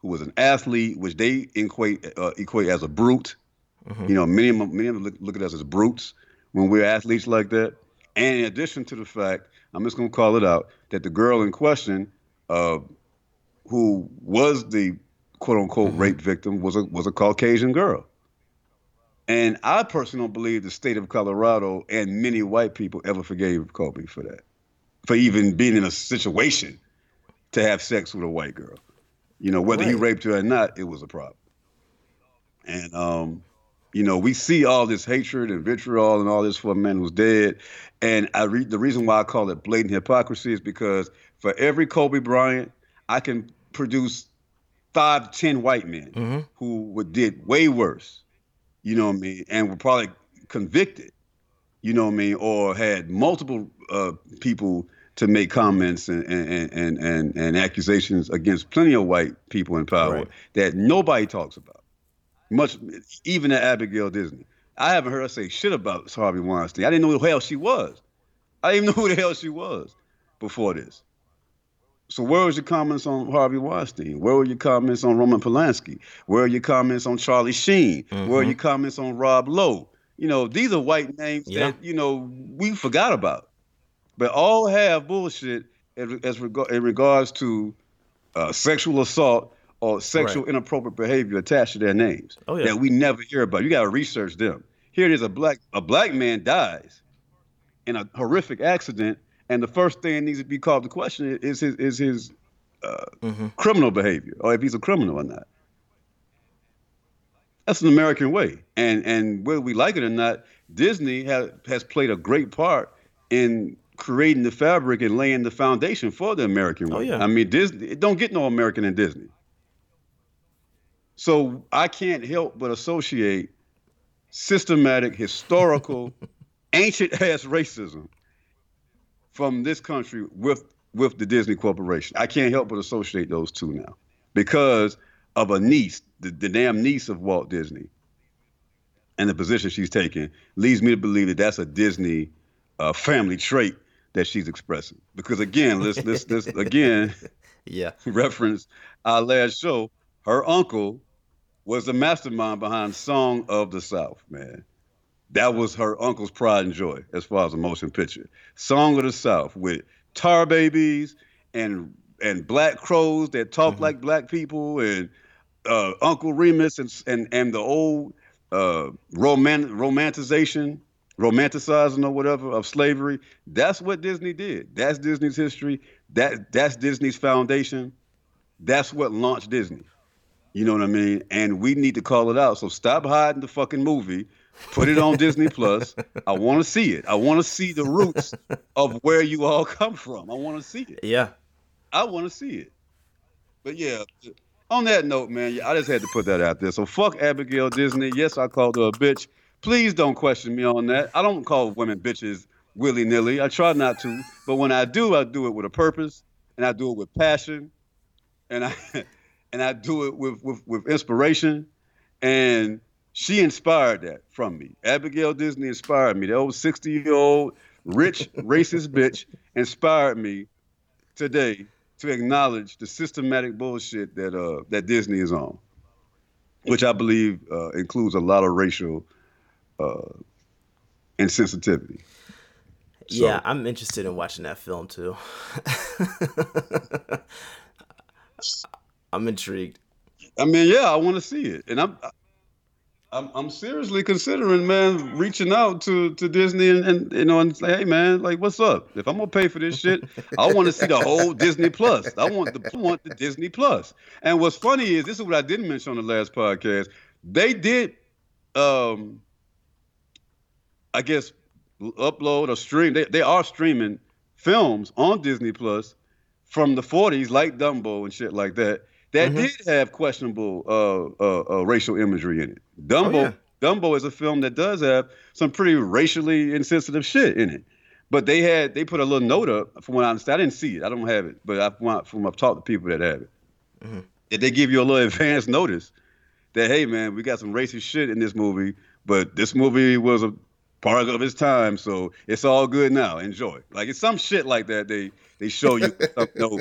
who was an athlete, which they equate uh, equate as a brute. You know, many of them, many of them look, look at us as brutes when we're athletes like that. And in addition to the fact, I'm just going to call it out that the girl in question, uh, who was the quote unquote rape victim, was a was a Caucasian girl. And I personally don't believe the state of Colorado and many white people ever forgave Kobe for that, for even being in a situation to have sex with a white girl. You know, whether he raped her or not, it was a problem. And um, you know, we see all this hatred and vitriol and all this for a man who's dead. And I read the reason why I call it blatant hypocrisy is because for every Kobe Bryant, I can produce five to ten white men who would did way worse. You know what I mean? And were probably convicted. You know what I mean? Or had multiple uh, people to make comments and and, and and and accusations against plenty of white people in power Right. that nobody talks about much, even at Abigail Disney. I haven't heard her say shit about Harvey Weinstein. I didn't know who the hell she was. I didn't even know who the hell she was before this. So where was your comments on Harvey Weinstein? Where were your comments on Roman Polanski? Where are your comments on Charlie Sheen? Where are your comments on Rob Lowe? You know, these are white names Yeah. that, you know, we forgot about. But all have bullshit as, as reg- in regards to uh, sexual assault or sexual Right. inappropriate behavior attached to their names Oh, yeah. that we never hear about. You got to research them. Here it is: a black a black man dies in a horrific accident, and the first thing that needs to be called to question is his is his uh, criminal behavior, or if he's a criminal or not. That's an American way, and and whether we like it or not, Disney has has played a great part in creating the fabric and laying the foundation for the American way. Oh, yeah. I mean, Disney it don't get no American in Disney. So I can't help but associate systematic, historical, ancient ass racism from this country with with the Disney Corporation. I can't help but associate those two now because of a niece, the, the damn niece of Walt Disney, and the position she's taking leads me to believe that that's a Disney uh, family trait that she's expressing. Because again, let's let's, let's again Yeah. reference our last show. Her uncle was the mastermind behind Song of the South, man. That was her uncle's pride and joy as far as a motion picture. Song of the South with tar babies and and black crows that talk like black people and uh, Uncle Remus and and and the old uh, roman romanticization, romanticizing or whatever of slavery. That's what Disney did. That's Disney's history. That that's Disney's foundation. That's what launched Disney. You know what I mean? And we need to call it out. So stop hiding the fucking movie. Put it on Disney Plus. I want to see it. I want to see the roots of where you all come from. I want to see it. Yeah. I want to see it. But yeah, on that note, man, I just had to put that out there. So fuck Abigail Disney. Yes, I called her a bitch. Please don't question me on that. I don't call women bitches willy nilly. I try not to, but when I do, I do it with a purpose, and I do it with passion, and I and I do it with with, with inspiration, and she inspired that from me. Abigail Disney inspired me. The old sixty year old rich racist bitch inspired me today to acknowledge the systematic bullshit that uh that Disney is on, which I believe uh, includes a lot of racial uh, insensitivity. So, yeah, I'm interested in watching that film too. I'm intrigued. I mean, yeah, I want to see it, and I'm I'm, I'm seriously considering, man, reaching out to, to Disney and, and you know and say, hey, man, like, what's up? If I'm gonna pay for this shit, I want to see the whole Disney Plus. I want the I want the Disney Plus. And what's funny is this is what I didn't mention on the last podcast. They did, um, I guess, upload or stream. They they are streaming films on Disney Plus from the 40s, like Dumbo and shit like that that mm-hmm. did have questionable uh, uh, uh, racial imagery in it. Dumbo, oh, yeah. Dumbo is a film that does have some pretty racially insensitive shit in it. But they had they put a little note up from what I understand. I didn't see it. I don't have it, but I from, from I've talked to people that have it. Mm-hmm. That they give you a little advance notice that hey man, we got some racist shit in this movie, but this movie was a part of its time, so it's all good now. Enjoy. Like it's some shit like that. They they show you, you know,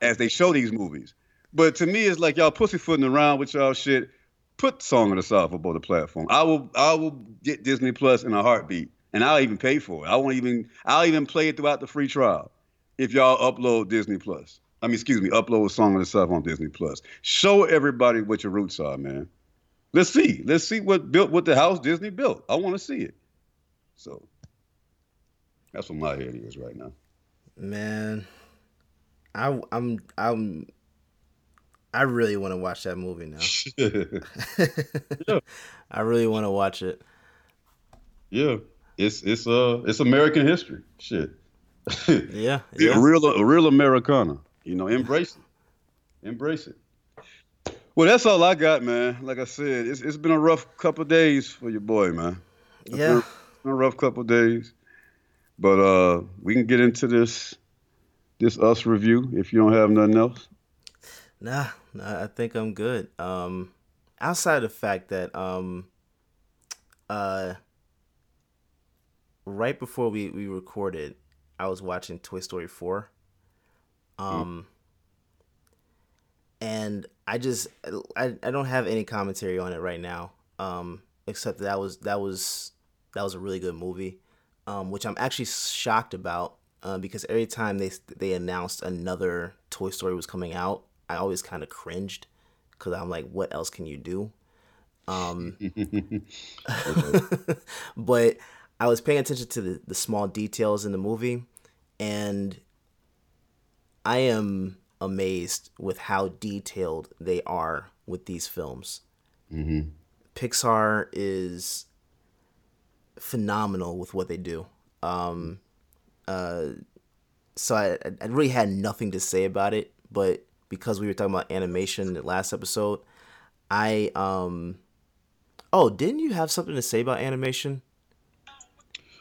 as they show these movies. But to me, it's like y'all pussyfooting around with y'all shit. Put Song of the South up on the platform. I will I will get Disney Plus in a heartbeat, and I'll even pay for it. I won't even I'll even play it throughout the free trial if y'all upload Disney Plus. I mean, excuse me, upload Song of the South on Disney Plus. Show everybody what your roots are, man. Let's see. Let's see what built what the house Disney built. I want to see it. So that's what my head is right now. Man, I, I'm I'm I really want to watch that movie now. yeah. I really want to watch it. Yeah, it's it's uh it's American history. Shit. yeah, yeah. A real real Americana. You know, embrace it. Embrace it. Well, that's all I got, man. Like I said, it's it's been a rough couple days for your boy, man. It's yeah. Been, been a rough couple days. But uh we can get into this this us review if you don't have nothing else. Nah, I think I'm good. Um, outside the fact that um, uh, right before we we recorded, I was watching Toy Story four. Um, mm. and I just I I don't have any commentary on it right now. Um, except that, that was that was that was a really good movie. Um, which I'm actually shocked about uh, because every time they they announced another Toy Story was coming out, I always kind of cringed because I'm like, what else can you do? Um, but I was paying attention to the, the small details in the movie, and I am amazed with how detailed they are with these films. Mm-hmm. Pixar is phenomenal with what they do. Um, uh, so I, I really had nothing to say about it, but because we were talking about animation the last episode, I um oh, didn't you have something to say about animation?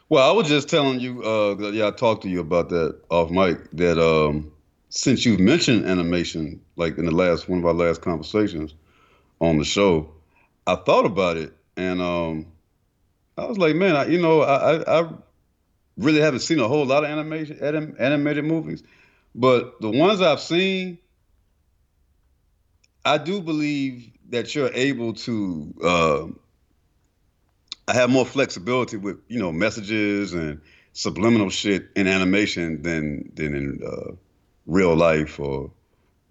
Well, I was just telling you, uh, yeah, I talked to you about that off mic. That um, since you've mentioned animation, like in the last one of our last conversations on the show, I thought about it, and um, I was like, man, I, you know, I, I, I really haven't seen a whole lot of animation anim, animated movies, but the ones I've seen, I do believe that you're able to uh, have more flexibility with you know messages and subliminal shit in animation than than in uh, real life or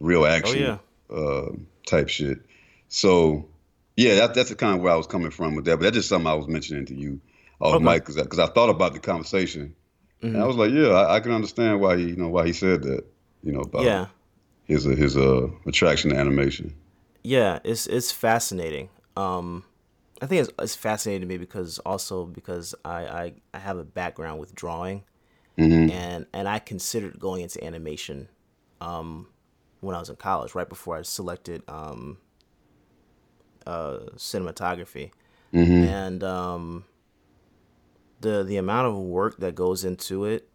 real action oh, yeah. uh, type shit. So yeah, that, that's the kind of where I was coming from with that. But that's just something I was mentioning to you, oh okay. Mike, because I, I, thought about the conversation, mm-hmm. and I was like, yeah, I, I, can understand why he you know why he said that, you know, about yeah. His his uh, attraction to animation yeah, it's it's fascinating. Um, I think it's, it's fascinating to me because also because I, I, I have a background with drawing, mm-hmm. and and I considered going into animation, um, when I was in college, right before I selected um, uh, cinematography. and um, the the amount of work that goes into it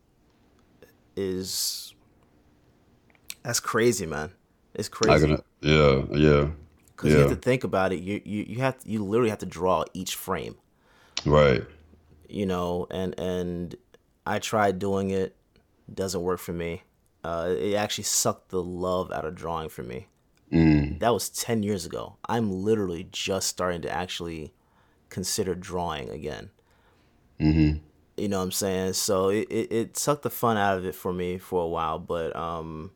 is that's crazy, man. It's crazy can, yeah, yeah, because you have to think about it. You you you have you literally have to draw each frame, right. you know, and and I tried doing it, doesn't work for me. Uh, it actually sucked the love out of drawing for me. Mm. That was ten years ago. I'm literally just starting to actually consider drawing again. hmm You know what I'm saying? So it, it, it sucked the fun out of it for me for a while, but um,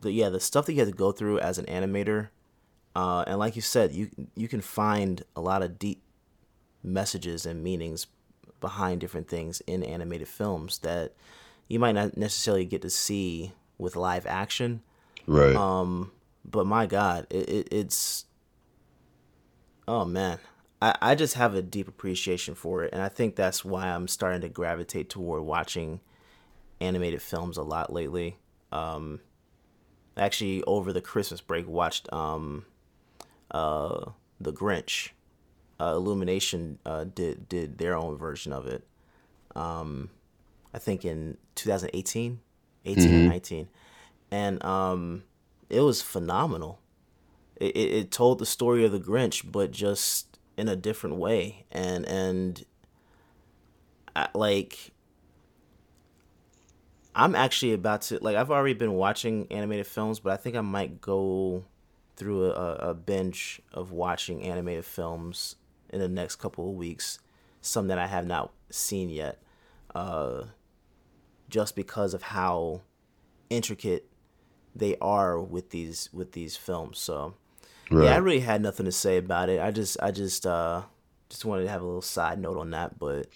the, yeah, the stuff that you had to go through as an animator, uh, and like you said, you you can find a lot of deep messages and meanings behind different things in animated films that you might not necessarily get to see with live action. Right. Um, but my God, it, it it's oh man, I I just have a deep appreciation for it, and I think that's why I'm starting to gravitate toward watching animated films a lot lately. Um, actually, over the Christmas break, watched um, uh, the Grinch. Uh, Illumination uh, did did their own version of it. Um, I think in 2018, 18 or 19, and um, it was phenomenal. It, it, it told the story of the Grinch, but just in a different way, and and I, like I'm actually about to like I've already been watching animated films, but I think I might go through a, a binge of watching animated films in the next couple of weeks, some that I have not seen yet, uh, just because of how intricate they are with these with these films. So right. yeah, I really had nothing to say about it. I just I just uh just wanted to have a little side note on that, but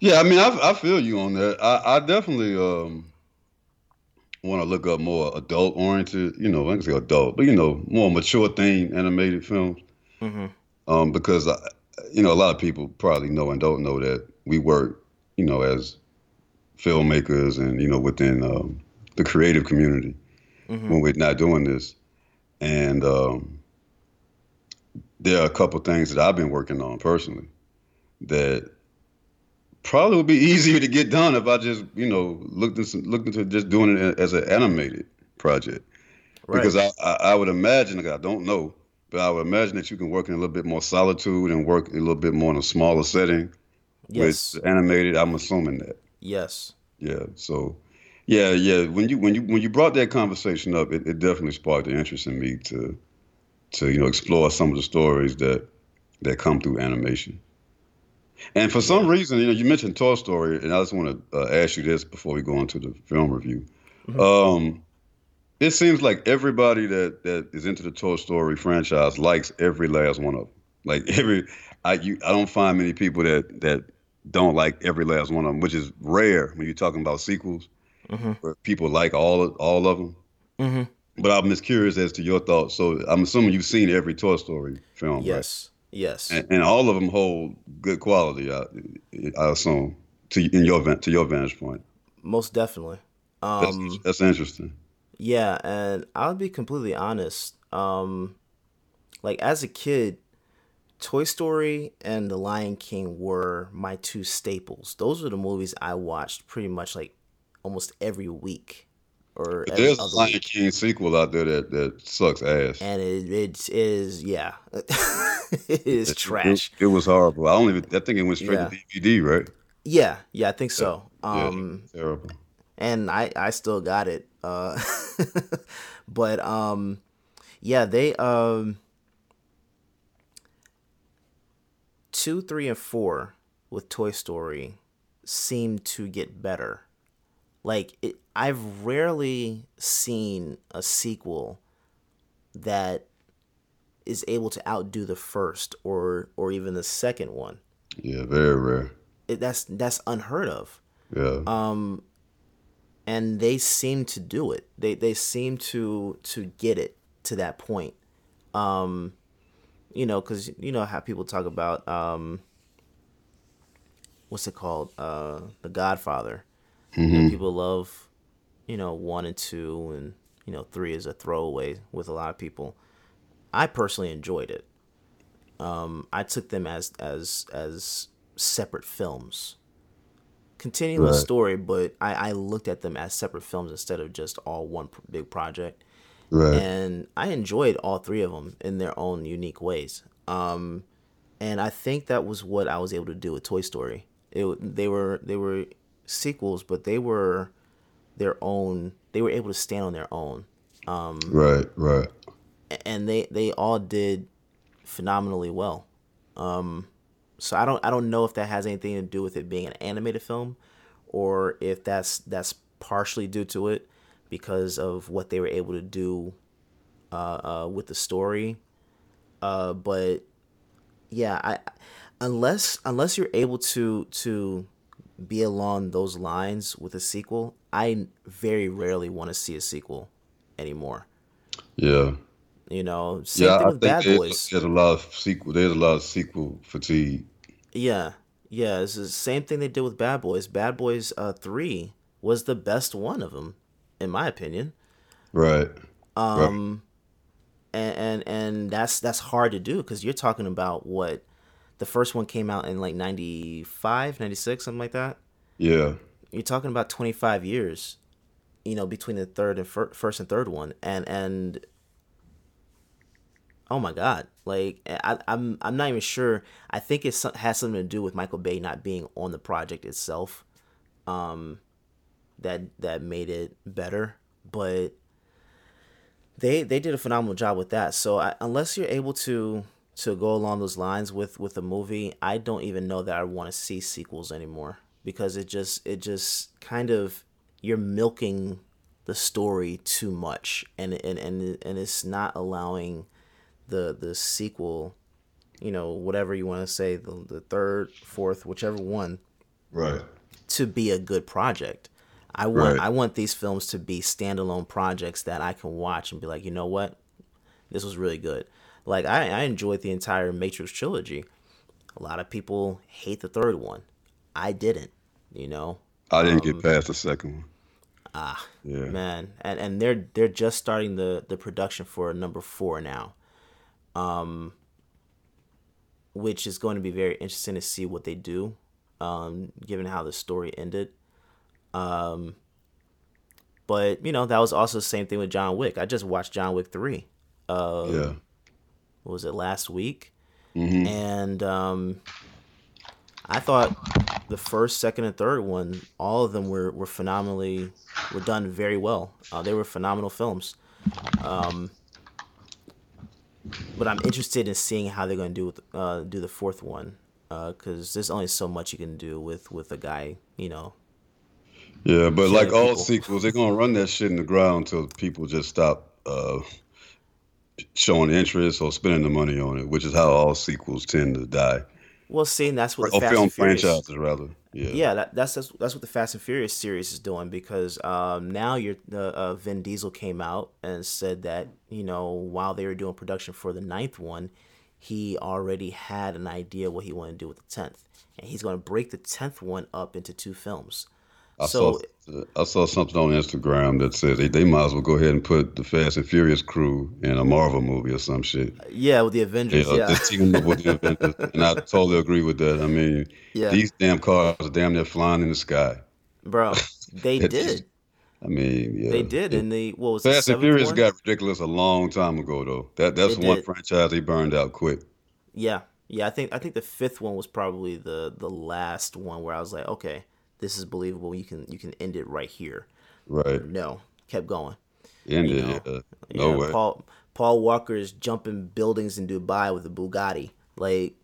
Yeah, I mean, I, I feel you on that. I, I definitely um, want to look up more adult oriented, you know, I can say adult, but you know, more mature themed animated films. Mhm. Um, because I, you know, a lot of people probably know and don't know that we work, you know, as filmmakers and you know within um, the creative community when we're not doing this, and um, there are a couple things that I've been working on personally that probably would be easier to get done if I just, you know, looked into, looked into just doing it as an animated project. right. Because I, I, I would imagine, I don't know, but I would imagine that you can work in a little bit more solitude and work a little bit more in a smaller setting yes, with animated. I'm assuming that. yes, Yeah. So, yeah, yeah. When you when you when you brought that conversation up, it, it definitely sparked the interest in me to to you know explore some of the stories that that come through animation. And for some reason, you know, you mentioned Toy Story, and I just want to uh, ask you this before we go into the film review. Um, it seems like everybody that that is into the Toy Story franchise likes every last one of them. Like every, I you I don't find many people that that don't like every last one of them, which is rare when you're talking about sequels, Mhm. where people like all of, all of them. hmm But I'm just curious as to your thoughts. So I'm assuming you've seen every Toy Story film, right? Yes. And, and all of them hold good quality. I, I assume to in your to your vantage point. Most definitely. That's, Um, that's interesting. yeah, and I'll be completely honest. Um, like as a kid, Toy Story and The Lion King were my two staples. Those were the movies I watched pretty much like almost every week or there's a Lion. King sequel out there that, that sucks ass. And it, it is yeah, it is It- trash. It, it was horrible. I only I think it went straight Yeah. to DVD, right? Yeah, yeah, I think so. Yeah, Um, terrible. and I I still got it. Uh, but um, yeah, they um, two, three, and four with Toy Story seem to get better. Like it, I've rarely seen a sequel that is able to outdo the first or or even the second one. Yeah, very rare. It, that's that's unheard of Yeah. um and they seem to do it they they seem to to get it to that point um you know because you know how people talk about um what's it called uh the godfather You know, people love you know one and two and you know three is a throwaway with a lot of people i personally enjoyed it um, I took them as as as separate films. Continuing the Right. story, but I, I looked at them as separate films instead of just all one pr- big project Right. and I enjoyed all three of them in their own unique ways. Um, and I think that was what I was able to do with Toy Story. It they were they were sequels, but they were their own. They were able to stand on their own, Um, right. Right. And they they all did phenomenally well. Um, so I don't I don't know if that has anything to do with it being an animated film, or if that's that's partially due to it because of what they were able to do uh, uh, with the story. Uh, but yeah, I unless unless you're able to to be along those lines with a sequel, I very rarely want to see a sequel anymore. Yeah. You know, same Yeah. thing I with think Bad there's, Boys. there's a lot of sequel. There's a lot of sequel fatigue. Yeah, yeah, it's the same thing they did with Bad Boys. Bad Boys uh, three was the best one of them, in my opinion. Right. Um, and and and that's that's hard to do because you're talking about what the first one came out in like 95, 96, something like that. Yeah. You're talking about 25 years, you know, between the third and fir- first and third one, and and oh my god, like I, I'm I'm not even sure. I think it has something to do with Michael Bay not being on the project itself, um, that that made it better, but they they did a phenomenal job with that. So I, unless you're able to to go along those lines with with the movie, I don't even know that I want to see sequels anymore because it just it just kind of you're milking the story too much and and and, and it's not allowing the the sequel you know whatever you want to say the, the third fourth whichever one Right. to be a good project. I want Right. I want these films to be standalone projects that I can watch and be like, you know what, this was really good. Like I, I enjoyed the entire Matrix trilogy. A lot of people hate the third one. I didn't. You know, I didn't get past the second one. ah, Yeah. man, and and they're they're just starting the the production for number four now. Um, which is going to be very interesting to see what they do, um, given how the story ended. Um, but you know that was also the same thing with John Wick. I just watched John Wick three. Uh, Yeah. What was it last week? hmm And um, I thought the first, second, and third one, all of them were, were phenomenally, were done very well. Uh, they were phenomenal films. Um, but I'm interested in seeing how they're going to do with, uh, do the fourth one, because there's only so much you can do with with a guy, you know. Yeah, but like all people. sequels, they're gonna run that shit in the ground until people just stop uh, showing interest or spending the money on it, which is how all sequels tend to die. Well, seeing that's what the Or film and Furious, franchises, rather. Yeah. yeah, that, that's, that's that's what the Fast and Furious series is doing because um, now you're the uh, Vin Diesel came out and said that you know while they were doing production for the ninth one, he already had an idea what he wanted to do with the tenth, and he's going to break the tenth one up into two films. I so saw I saw something on Instagram that said they, they might as well go ahead and put the Fast and Furious crew in a Marvel movie or some shit. yeah, with the Avengers, Yeah, yeah, team up with the Avengers, and I totally agree with that. I mean, yeah, these damn cars are damn near flying in the sky. bro, they just- did, I mean, yeah, they did, and the what was Fast and Furious one? got ridiculous a long time ago, though. That that's They one did. franchise they burned out quick. Yeah, yeah. I think I think the fifth one was probably the the last one where I was like, okay, this is believable. You can you can end it right here. Right. No, kept going. Ended. know, yeah. No way. Paul Paul Walker is jumping buildings in Dubai with a Bugatti. Like,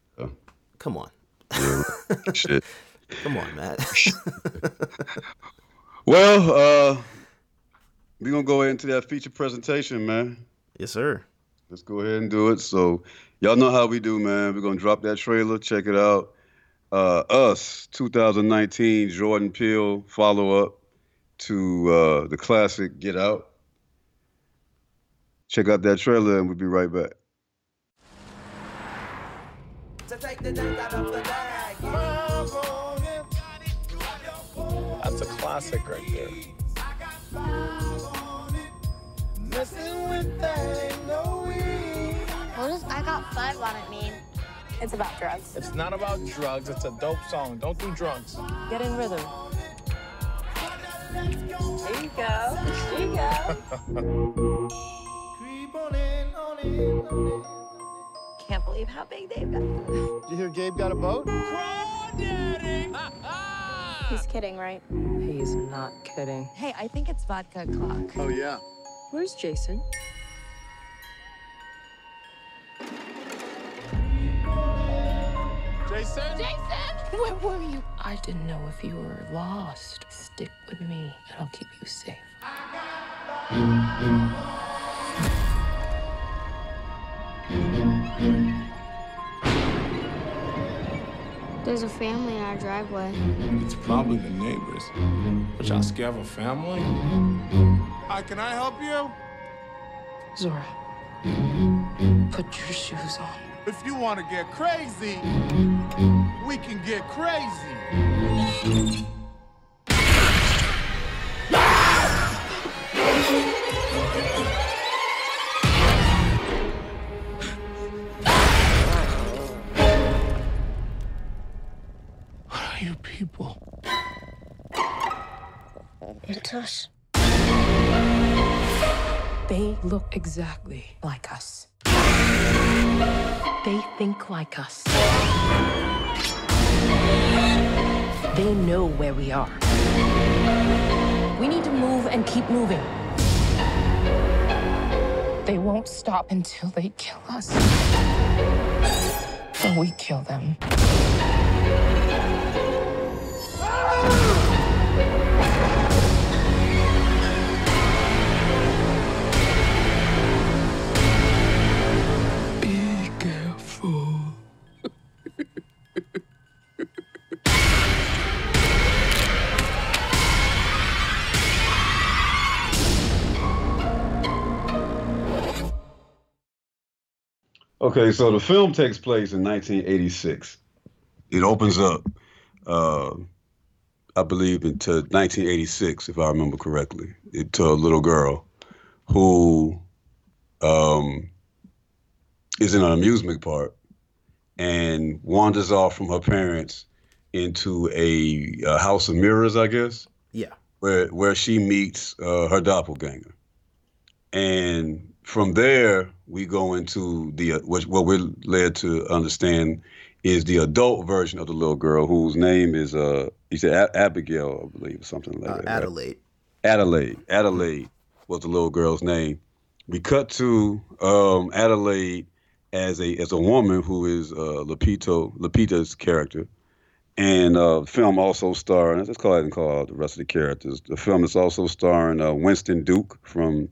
come on, Yeah, shit. come on, man. Well, uh, we're gonna go into that feature presentation, man. yes, sir. Let's go ahead and do it. So, y'all know how we do, man. We're gonna drop that trailer. Check it out. Uh, Us, 2019 Jordan Peele follow up to uh, the classic Get Out. Check out that trailer, and we'll be right back. to take the dunk out of the bag. That's a classic right there. Messing with that ain't no weed. What does I got five on it mean? It's about drugs. It's not about drugs. It's a dope song. Don't do drugs. Get in rhythm. There you go. There you go. Can't believe how big they've got. Did you hear Gabe got a boat? He's kidding, right? He's not kidding. Hey, I think it's vodka o'clock. Oh, yeah. Where's Jason? Jason? Where were you? I didn't know if you were lost. Stick with me, and I'll keep you safe. There's a family in our driveway. It's probably the neighbors. But y'all scared of a family? Hi, can I help you? Zora, put your shoes on. If you want to get crazy, we can get crazy. What are you people? It's us. They look exactly like us. They think like us. They know where we are. We need to move and keep moving. They won't stop until they kill us. Or we kill them. Okay, so the film takes place in 1986. It opens up, uh, I believe, into 1986, if I remember correctly, it, to a little girl who um, is in an amusement park and wanders off from her parents into a, a house of mirrors, I guess Yeah. where where she meets uh, her doppelganger, and from there we go into the uh, what, what we're led to understand is the adult version of the little girl whose name is uh you said Abigail I believe or something like Uh, that. right? Adelaide. Adelaide. Adelaide was the little girl's name. We cut to um, Adelaide as a as a woman who is uh, Lupito Lupita's character, and uh, the film also starring. Let's call it and call out the rest of the characters. The film is also starring uh, Winston Duke from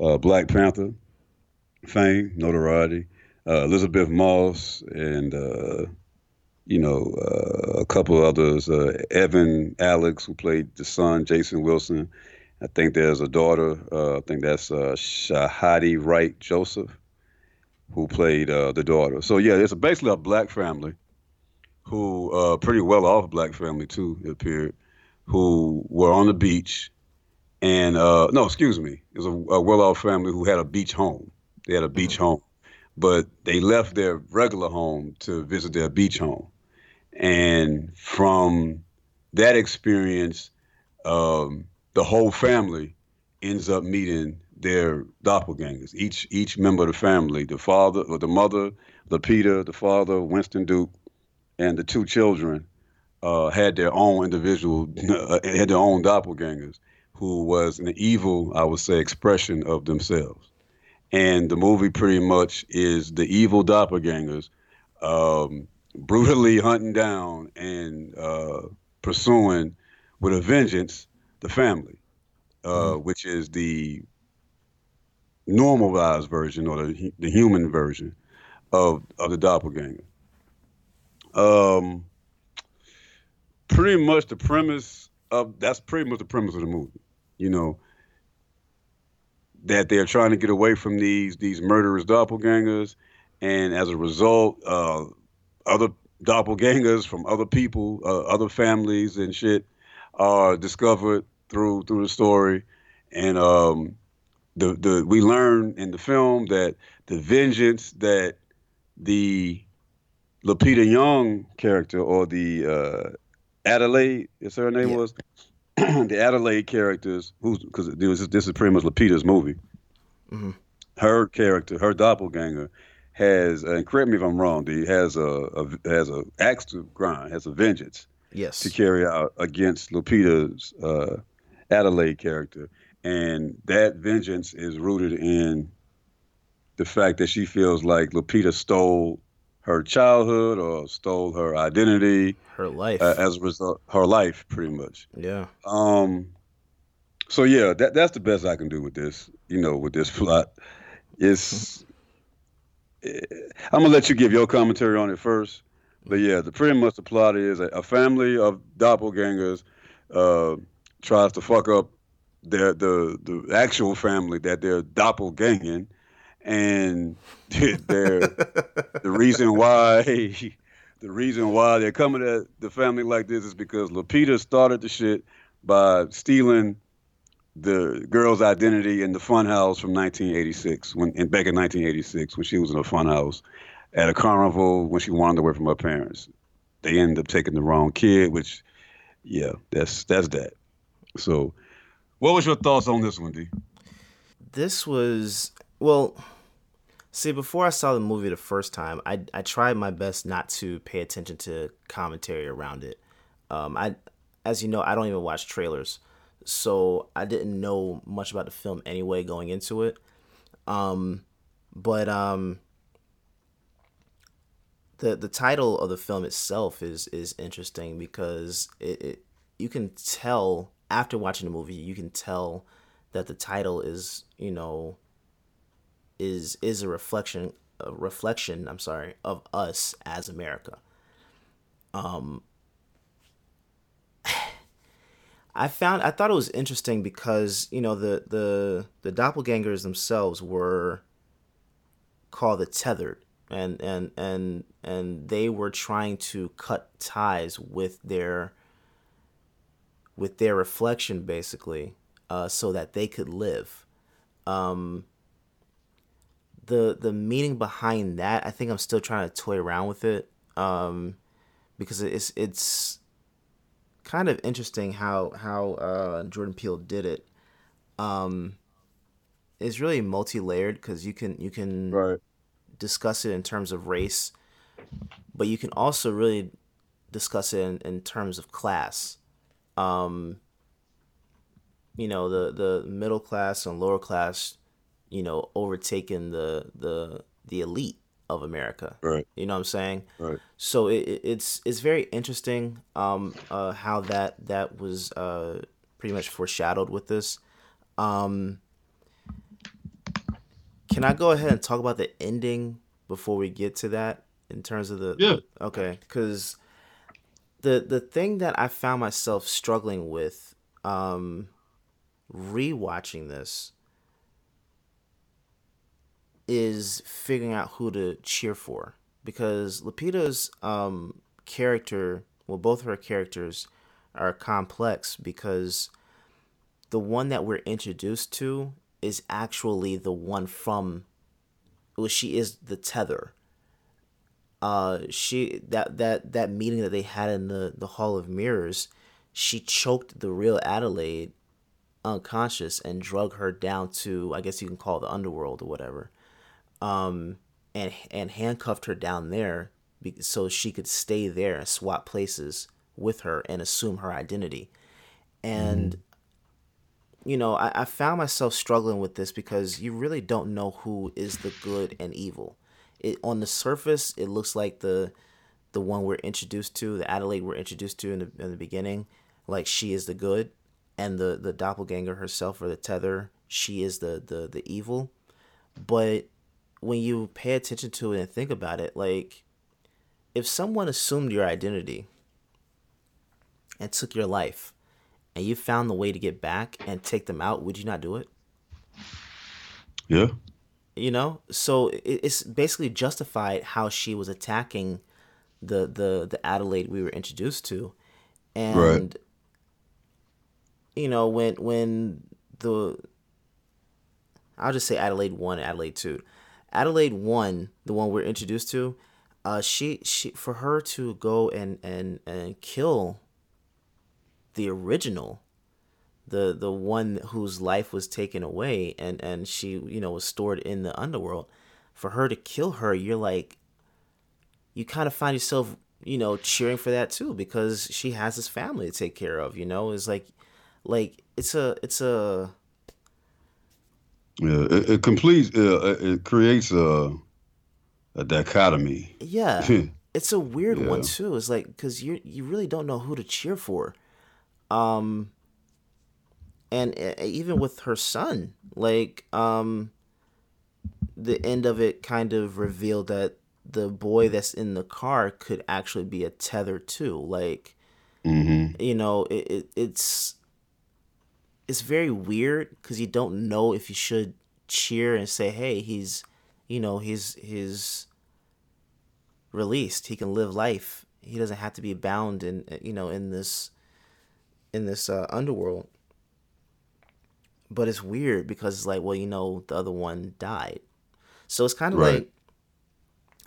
uh, Black Panther fame, notoriety, uh, Elisabeth Moss, and uh, you know uh, a couple others. Uh, Evan Alex, who played the son, Jason Wilson. I think there's a daughter. Uh, I think that's Shahadi Wright Joseph, who played the daughter. So yeah, it's basically a black family, who pretty well off black family too. It appeared, who were on the beach, and uh, no, excuse me, it was a, a well off family who had a beach home. They had a beach home, but they left their regular home to visit their beach home, and from that experience. Um, the whole family ends up meeting their doppelgangers. Each each member of the family, the father or the mother, the Peter, the father, Winston Duke, and the two children, uh, had their own individual, had their own doppelgangers, who was an evil, I would say, expression of themselves. And the movie pretty much is the evil doppelgangers um, brutally hunting down and uh, pursuing with a vengeance the family, uh, which is the normalized version or the, the human version of of the doppelganger. Um, pretty much the premise of that's pretty much the premise of the movie. You know that they're trying to get away from these these murderous doppelgangers, and as a result, uh, other doppelgangers from other people, uh, other families and shit are discovered through through the story, and um, the the we learn in the film that the vengeance that the Lupita Nyong'o character or the uh, Adelaide, is her name Yeah. was the Adelaide characters, who's because this is this is pretty much Lupita's movie. Mhm. Her character, her doppelganger, has and correct me if I'm wrong. D has a, a has a axe to grind, has a vengeance Yes. to carry out against Lupita's uh, Adelaide character, and that vengeance is rooted in the fact that she feels like Lupita stole her childhood or stole her identity Her life. uh, as a result, her life, pretty much. yeah. Um, so yeah, that that's the best I can do with this. You know, with this plot, it's. eh, I'm gonna let you give your commentary on it first, but yeah, the pretty much the plot is a, a family of doppelgangers uh, tries to fuck up their the the actual family that they're doppelganging, and they're the reason why the reason why they're coming at the family like this is because Lupita started the shit by stealing the girl's identity in the funhouse from 1986 when and back in 1986 when she was in a funhouse at a carnival when she wandered away from her parents. They ended up taking the wrong kid, which yeah, that's that's that. So, what was your thoughts on this one, D? this was well see before i saw the movie the first time i i tried my best not to pay attention to commentary around it. Um i as you know i don't even watch trailers so i didn't know much about the film anyway going into it. Um but um the the title of the film itself is is interesting because it, it you can tell after watching the movie you can tell that the title is you know is is a reflection a reflection I'm sorry of us as America. Um I found I thought it was interesting because you know the the the doppelgangers themselves were called the tethered and and and and they were trying to cut ties with their with their reflection basically uh, so that they could live um, the the meaning behind that i think i'm still trying to toy around with it um, because it's it's kind of interesting how how uh, jordan peele did it um, it's really multi-layered because you can you can Right. discuss it in terms of race, but you can also really discuss it in, in terms of class. Um, you know, the, the middle class and lower class, you know, overtaking the the the elite of America. Right. You know what I'm saying? Right. So it, it- it's it's very interesting um, uh, how that that was uh, pretty much foreshadowed with this. Um, can I go ahead and talk about the ending before we get to that in terms of the Yeah. okay because the the thing that I found myself struggling with um rewatching this is figuring out who to cheer for because Lupita's um character well both her characters are complex because the one that we're introduced to is actually the one from well she is the tether. Uh she that that that meeting that they had in the the hall of mirrors she choked the real adelaide unconscious and drug her down to i guess you can call it the underworld or whatever um and and handcuffed her down there so she could stay there and swap places with her and assume her identity. And you know I, I found myself struggling with this because you really don't know who is the good and evil. It on the surface it looks like the the one we're introduced to the adelaide we're introduced to in the, in the beginning like she is the good and the the doppelganger herself or the tether she is the the the evil. But when you pay attention to it and think about it like if someone assumed your identity and took your life and you found the way to get back and take them out would you not do it Yeah. you know so it's basically justified how she was attacking the the the adelaide we were introduced to and Right. you know when when the i'll just say adelaide 1 adelaide 2 adelaide 1 the one we're introduced to uh, she she for her to go and and and kill the original the the one whose life was taken away and and she you know was stored in the underworld for her to kill her you're like you kind of find yourself you know cheering for that too because she has this family to take care of you know? It's like like it's a it's a yeah it, it completes uh, it creates a a dichotomy. Yeah. It's a weird yeah. one too. It's like because you you really don't know who to cheer for. Um and uh, even with her son like um the end of it kind of revealed that the boy that's in the car could actually be a tether too. Like mm-hmm. you know it, it, it's it's very weird because you don't know if you should cheer and say hey he's you know he's he's released. He can live life. He doesn't have to be bound in you know in this in this uh, underworld. But it's weird because it's like well you know the other one died. So it's kind of right. like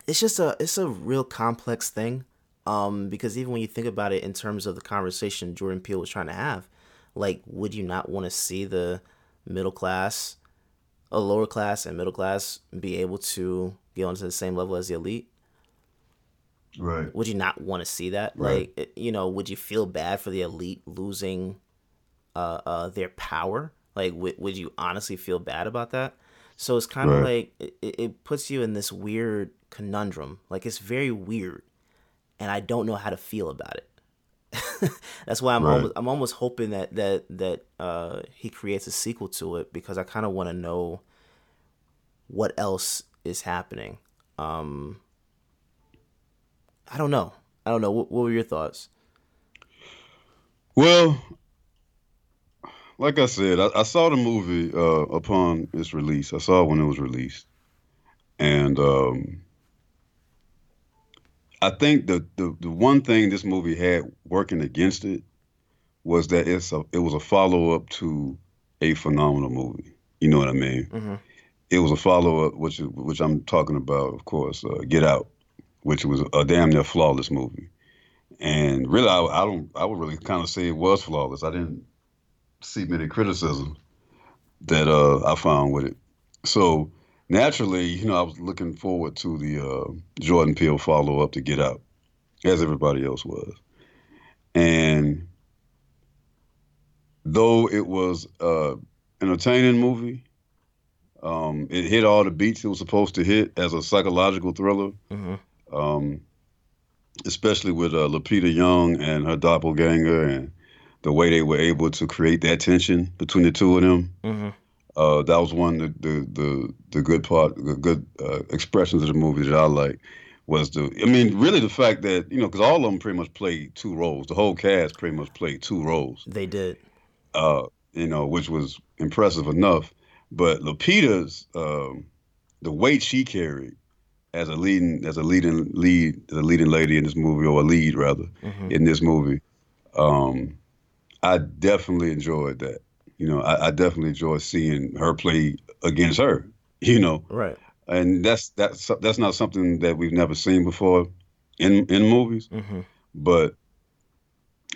it's just a it's a real complex thing um because even when you think about it in terms of the conversation Jordan Peele was trying to have like would you not want to see the middle class a lower class and middle class be able to get onto the same level as the elite right would you not want to see that right. like you know would you feel bad for the elite losing uh, uh their power like w- would you honestly feel bad about that so it's kind of right. like it, it puts you in this weird conundrum. Like it's very weird, and I don't know how to feel about it. That's why I'm right. almost I'm almost hoping that that that uh, he creates a sequel to it because I kind of want to know what else is happening. Um, I don't know. I don't know. What, what were your thoughts? Well, like I said, I, I saw the movie uh, upon its release. I saw it when it was released, and um, I think the, the the one thing this movie had working against it was that it's a it was a follow up to a phenomenal movie. You know what I mean? Mm-hmm. It was a follow up, which which I'm talking about, of course, uh, Get Out, which was a damn near flawless movie. And really, I, I don't I would really kind of say it was flawless. I didn't see many criticisms that uh, I found with it. So naturally, you know, I was looking forward to the uh, Jordan Peele follow up to Get Out, as everybody else was. And though it was uh, entertaining movie, um, it hit all the beats it was supposed to hit as a psychological thriller. Mm-hmm. Um, especially with uh, Lupita Nyong'o and her doppelganger, and the way they were able to create that tension between the two of them. Mm-hmm uh, that was one of the the the, the good part, the good uh, expressions of the movie that I like was the. I mean, really the fact that you know, because all of them pretty much played two roles. The whole cast pretty much played two roles. They did. Uh, you know, which was impressive enough. But Lupita's um, the weight she carried as a leading as a leading lead as a leading lady in this movie or a lead rather mm-hmm. in this movie. Um, I definitely enjoyed that you know, I, I definitely enjoy seeing her play against her. You know, right? And that's that's that's not something that we've never seen before in in movies. Mm-hmm. But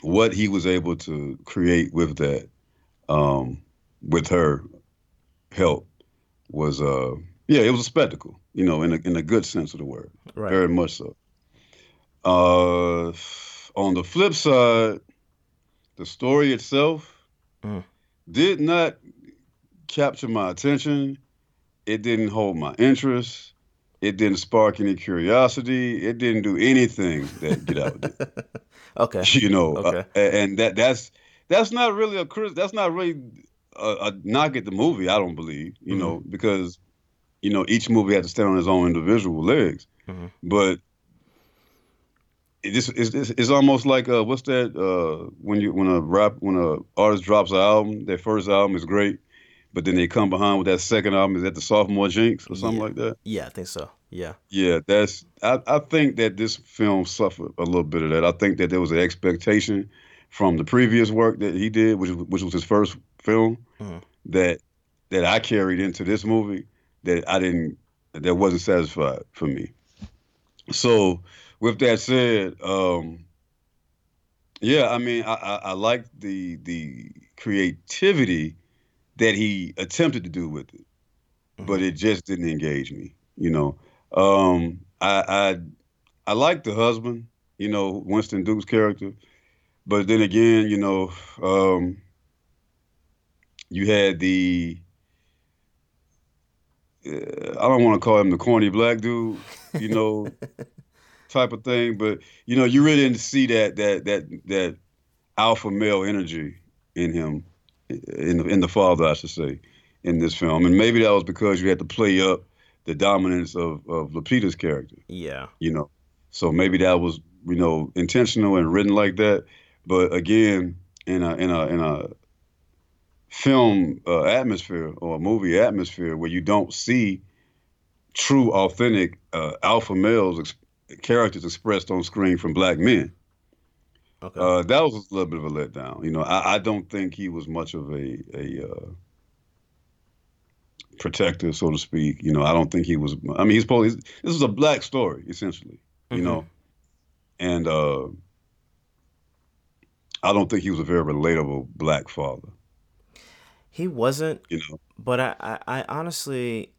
what he was able to create with that, um, with her help, was uh, yeah, it was a spectacle. You know, in a in a good sense of the word, right. very much so. Uh, on the flip side, the story itself. Mm did not capture my attention. It didn't hold my interest. It didn't spark any curiosity. It didn't do anything that Get Out did. okay. You know, uh, okay. Uh, and that that's that's not really a that's not really a, a, knock at the movie. I don't believe. You mm-hmm. know, because you know each movie had to stand on its own individual legs. Mm-hmm. But just it's, it's, almost like uh, what's that uh, when you when a rap when a artist drops an album, their first album is great, but then they come behind with that second album. Is that the sophomore jinx or something yeah. like that? Yeah, I think so. Yeah. Yeah, that's I, I think that this film suffered a little bit of that. I think that there was an expectation from the previous work that he did, which which was his first film, mm-hmm. that that I carried into this movie that I didn't that wasn't satisfied for me. so with that said, um, yeah, I mean, I, I, I like the the creativity that he attempted to do with it, mm-hmm. but it just didn't engage me. You know, um, I, I I like the husband, you know, Winston Duke's character, but then again, you know, um, you had the uh, I don't want to call him the corny black dude, you know, type of thing, but you know, you really didn't see that that that that alpha male energy in him, in the in the father, I should say, in this film, and maybe that was because you had to play up the dominance of of Lupita's character. Yeah, you know, so maybe that was you know intentional and written like that, but again, in a in a in a film uh, atmosphere or a movie atmosphere where you don't see true, authentic uh, alpha males characters expressed on screen from black men. Okay. Uh, that was a little bit of a letdown. You know, I, I don't think he was much of a a uh, protector, so to speak. You know, I don't think he was. I mean, he's probably this is a black story essentially. You mm-hmm. know, and uh, I don't think he was a very relatable black father. He wasn't, you know. But I, I, I honestly,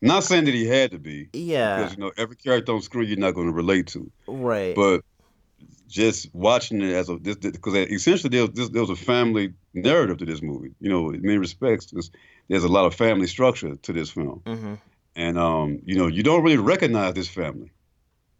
not saying that he had to be. Yeah. Because you know every character on screen you're not going to relate to. Right. But just watching it as a this because essentially there was, there was a family narrative to this movie. You know, in many respects, there's, there's a lot of family structure to this film, mm-hmm. and um, you know, you don't really recognize this family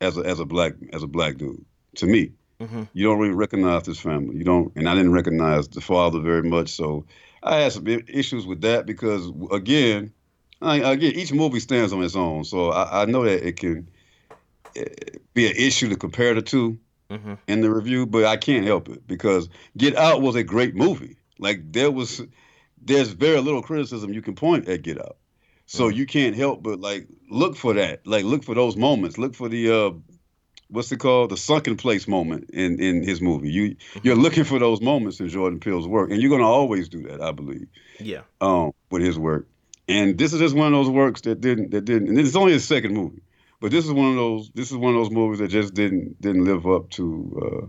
as a as a black as a black dude. To me, Mm-hmm. You don't really recognize this family. You don't, and I didn't recognize the father very much. So I had some issues with that because, again, I, again, each movie stands on its own. So I, I know that it can eh, be an issue to compare the 2 mm-hmm. in the review, but I can't help it because Get Out was a great movie. Like there was, there's very little criticism you can point at Get Out. So mm-hmm. you can't help but like look for that, like look for those moments, look for the uh, what's it called the sunken place moment in in his movie you you're mm-hmm. looking for those moments in jordan peele's work and you're going to always do that i believe yeah um with his work and this is just one of those works that didn't that didn't and it's only his second movie but this is one of those this is one of those movies that just didn't didn't live up to uh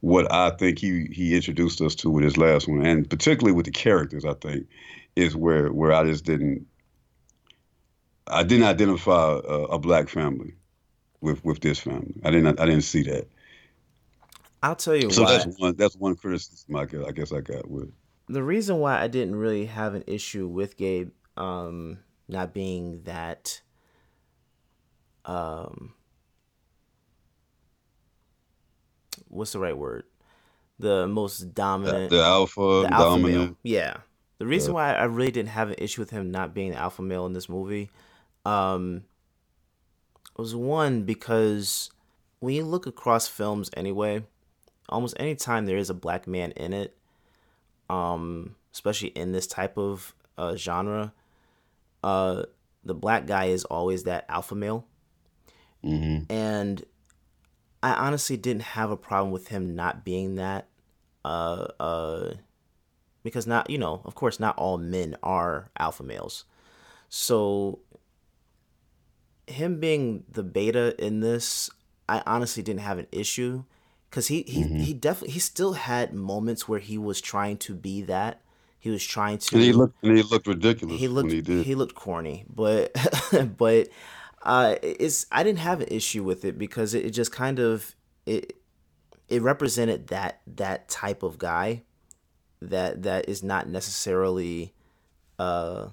what i think he he introduced us to with his last one and particularly with the characters i think is where where i just didn't i didn't identify a, a black family with with this family. I didn't I didn't see that. I'll tell you so why. that's one that's one criticism I guess, I guess I got with. The reason why I didn't really have an issue with Gabe um, not being that um, what's the right word? The most dominant, the, the alpha, the alpha dominant. Male. Yeah. The reason yeah. why I really didn't have an issue with him not being the alpha male in this movie, um, was one because when you look across films anyway, almost any time there is a black man in it, um, especially in this type of uh, genre, uh, the black guy is always that alpha male. Mm-hmm. And I honestly didn't have a problem with him not being that. Uh, uh, because not, you know, of course, not all men are alpha males. So him being the beta in this, I honestly didn't have an issue because he he, mm-hmm. he definitely he still had moments where he was trying to be that. He was trying to. And he looked and he looked ridiculous. He looked he, he looked corny, but but uh, it's I didn't have an issue with it because it, it just kind of it it represented that that type of guy that that is not necessarily uh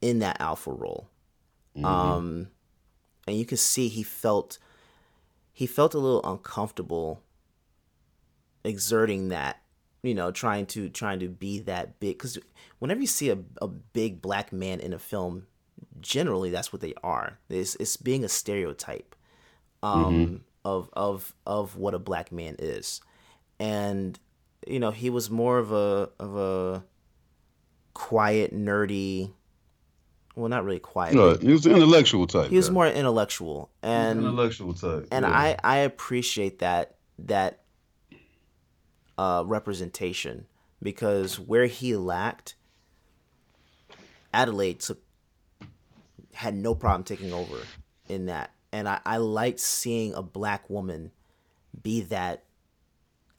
in that alpha role Mm-hmm. Um, and you can see he felt he felt a little uncomfortable exerting that you know trying to trying to be that big because whenever you see a, a big black man in a film generally that's what they are it's, it's being a stereotype um, mm-hmm. of of of what a black man is and you know he was more of a of a quiet nerdy well, not really quiet. No, he was intellectual type. He was more intellectual, and intellectual type. And yeah. I I appreciate that that uh, representation because where he lacked, Adelaide took had no problem taking over in that, and I I liked seeing a black woman be that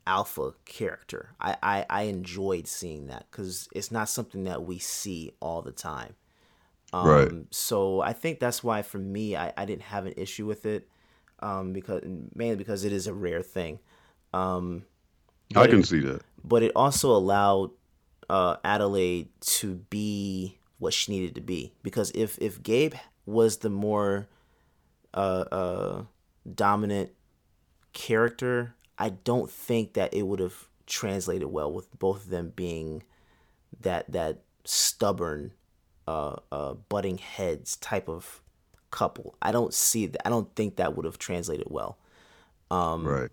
alpha character. I I, I enjoyed seeing that because it's not something that we see all the time. Um, Right. So I think that's why for me I, I didn't have an issue with it, um, because mainly because it is a rare thing. Um, I can it- see that. but it also allowed uh, Adelaide to be what she needed to be. Because if if Gabe was the more uh, uh, dominant character, I don't think that it would have translated well with both of them being that that stubborn, uh, uh, butting heads type of couple. I don't see that. I don't think that would have translated well. Um, Right.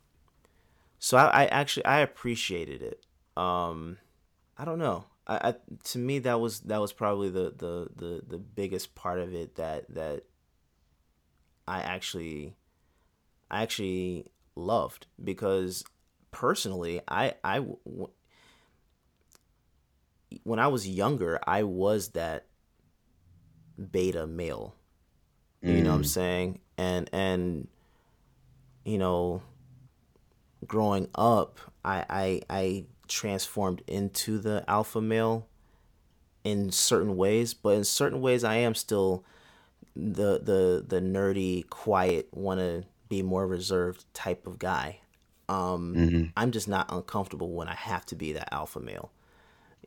So I, I actually I appreciated it. Um, I don't know. I, I to me that was that was probably the, the the the biggest part of it that that I actually I actually loved because personally I I w- when I was younger I was that beta male. You know what I'm Mm. saying? And and you know growing up, I, I I transformed into the alpha male in certain ways, but in certain ways I am still the the the nerdy, quiet, want to be more reserved type of guy. Um, Mhm. I'm just not uncomfortable when I have to be that alpha male.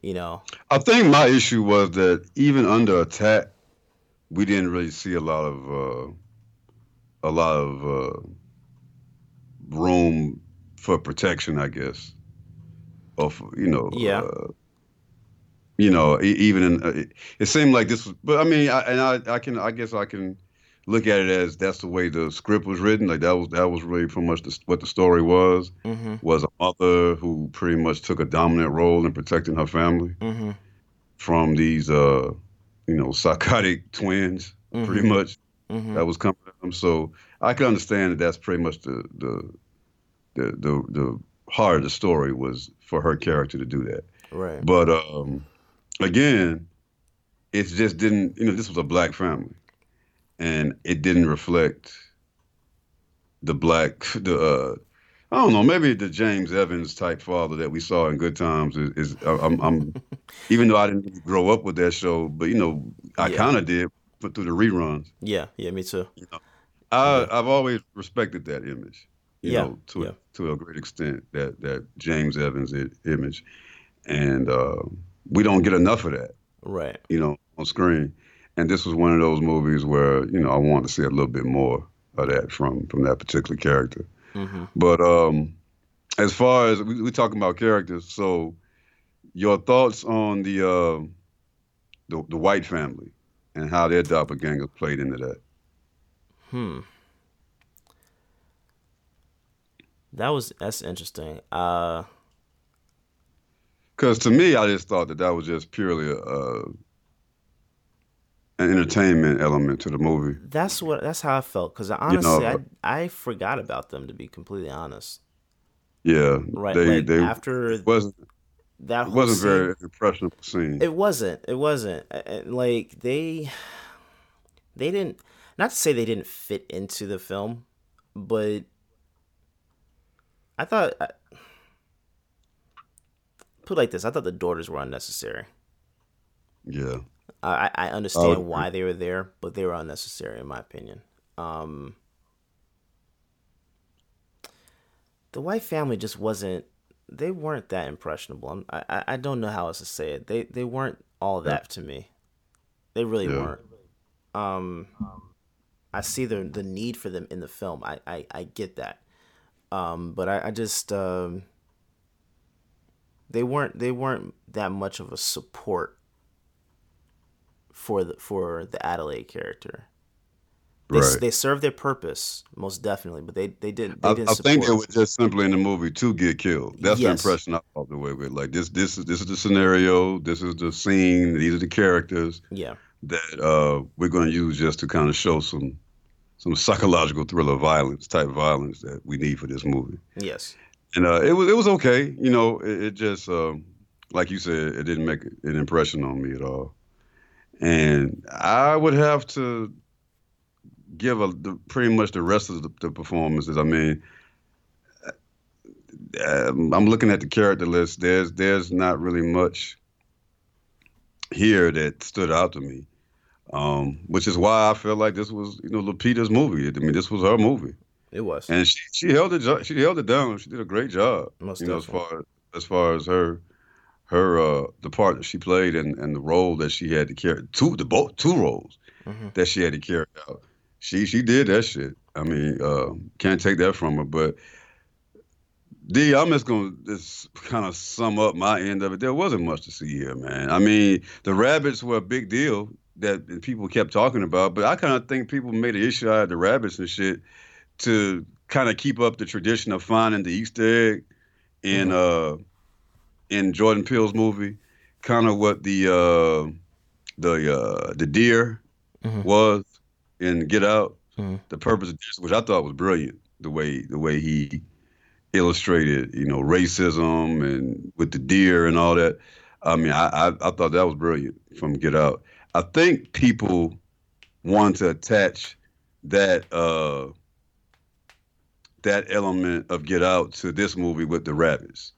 You know, I think my issue was that even under attack, we didn't really see a lot of uh, a lot of uh, room for protection, I guess, or for, you know, Yeah. uh, you know, even in uh, it, it seemed like this was, but I mean, I, and I, I can, I guess, I can look at it as that's the way the script was written. Like that was that was really pretty much the, what the story was. Mhm. Was a mother who pretty much took a dominant role in protecting her family hmm from these uh you know psychotic twins pretty Mhm. much hmm that was coming at them so i can understand that that's pretty much the the the the, the heart of the story was for her character to do that right, but um again it just didn't you know this was a black family and it didn't reflect the black the uh I don't know. Maybe the James Evans type father that we saw in Good Times is. is I'm, I'm even though I didn't grow up with that show, but you know, I Yeah. kind of did, through the reruns. yeah, yeah, me too. I, I've always respected that image. You Yeah, know, to yeah. a, to a great extent, that that James Evans image, and uh, we don't get enough of that. Right, You know, on screen. And this was one of those movies where you know I wanted to see a little bit more of that from from that particular character. hmm But um, as far as we, we talking about characters, so your thoughts on the uh, the the White family and how their doppelgangers played into that? Hmm. That was that's interesting. Uh, Because to me, I just thought that that was just purely a, uh, an entertainment element to the movie. that's what that's how I felt. Because honestly, know, I I forgot about them to be completely honest. Yeah, Right, They like they after wasn't that whole wasn't scene, very impressionable scene. It wasn't. It wasn't. A- a- Like they they didn't not to say they didn't fit into the film, but I thought I, put it like this, I thought the daughters were unnecessary. yeah, I I understand why they were there, but they were unnecessary in my opinion. Um the white family just wasn't they weren't that impressionable. I'm, I I- I don't know how else to say it. They they weren't all that to me. They really Yeah. weren't. Um, I see the the need for them in the film. I I, I get that. Um, but I, I just um, they weren't they weren't that much of a support for the for the Adelaide character. They, right. they served their purpose most definitely, but they they didn't they I, didn't I think they were just simply in the movie to get killed. That's Yes. the impression I walked away with. Like this, this is this is the scenario. This is the scene. These are the characters yeah, that uh, we're going to use just to kind of show some some psychological thriller violence type violence that we need for this movie. yes, And uh, it was it was okay. You know, it, it just um, like you said, it didn't make an impression on me at all. and I would have to give a the, pretty much the rest of the, the performances. I mean, um, I'm looking at the character list. There's there's not really much here that stood out to me, um, which is why I feel like this was you know Lupita's movie. I mean, this was her movie. It was, and she she held it she held it down. She did a great job. Most you know, as far as far as her her uh the part that she played and and the role that she had to carry two the both two roles mm-hmm. that she had to carry out. She she did that shit. I mean, uh, can't take that from her. But D, I'm just gonna just kind of sum up my end of it. There wasn't much to see here, man. I mean, the rabbits were a big deal that people kept talking about, but I kind of think people made an issue out of the rabbits and shit to kind of keep up the tradition of finding the Easter egg in mm-hmm. uh in Jordan Peele's movie, kind of what the uh the uh the deer mm-hmm. was in Get Out. Mm-hmm. The purpose of this, which I thought was brilliant, the way the way he illustrated, you know, racism and with the deer and all that. I mean, I, I, I thought that was brilliant from Get Out. I think people want to attach that uh, that element of Get Out to this movie with the rabbits.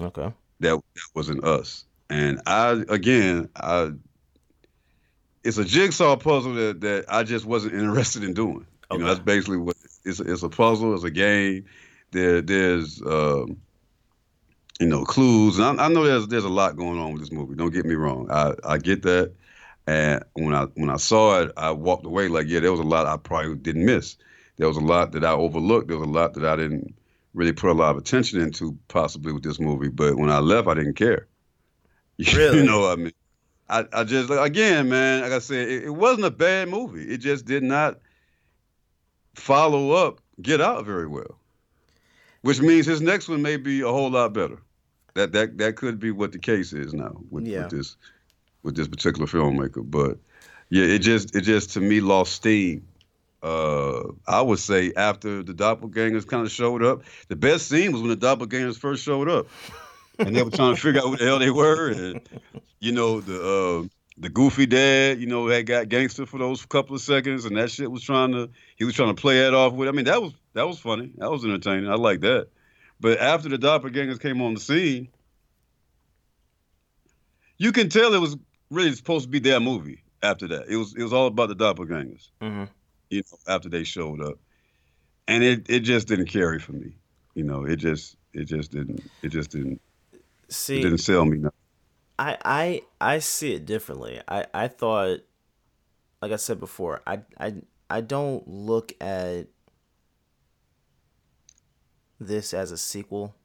Okay. That that wasn't us. And I again, I it's a jigsaw puzzle that, that I just wasn't interested in doing. Okay. You know, that's basically what it's it's a puzzle, it's a game there there's um, you know clues, and I, I, know there's there's a lot going on with this movie. Don't get me wrong, I I get that, and when I when I saw it, I walked away like yeah, there was a lot I probably didn't miss. There was a lot that I overlooked. There was a lot that I didn't really put a lot of attention into, possibly with this movie. But when I left, I didn't care. Really? you know what I mean? I, I just again, man, like I said, it, it wasn't a bad movie. It just did not follow up Get Out very well which means his next one may be a whole lot better. That that that could be what the case is now with, yeah. with this with this particular filmmaker. But yeah, it just it just to me lost steam. Uh, I would say after the doppelgangers kind of showed up, the best scene was when the doppelgangers first showed up, and they were trying to figure out who the hell they were, and you know the uh, the goofy dad, you know, had got gangster for those couple of seconds, and that shit was trying to he was trying to play that off with. I mean, that was that was funny. That was entertaining. I like that. But after the doppelgangers came on the scene, you can tell it was really supposed to be their movie. After that, it was it was all about the doppelgangers. Mm-hmm. You know, after they showed up, and it it just didn't carry for me. You know, it just it just didn't it just didn't see it didn't sell me. Nothing. I I I see it differently. I I thought, like I said before, I I I don't look at this as a sequel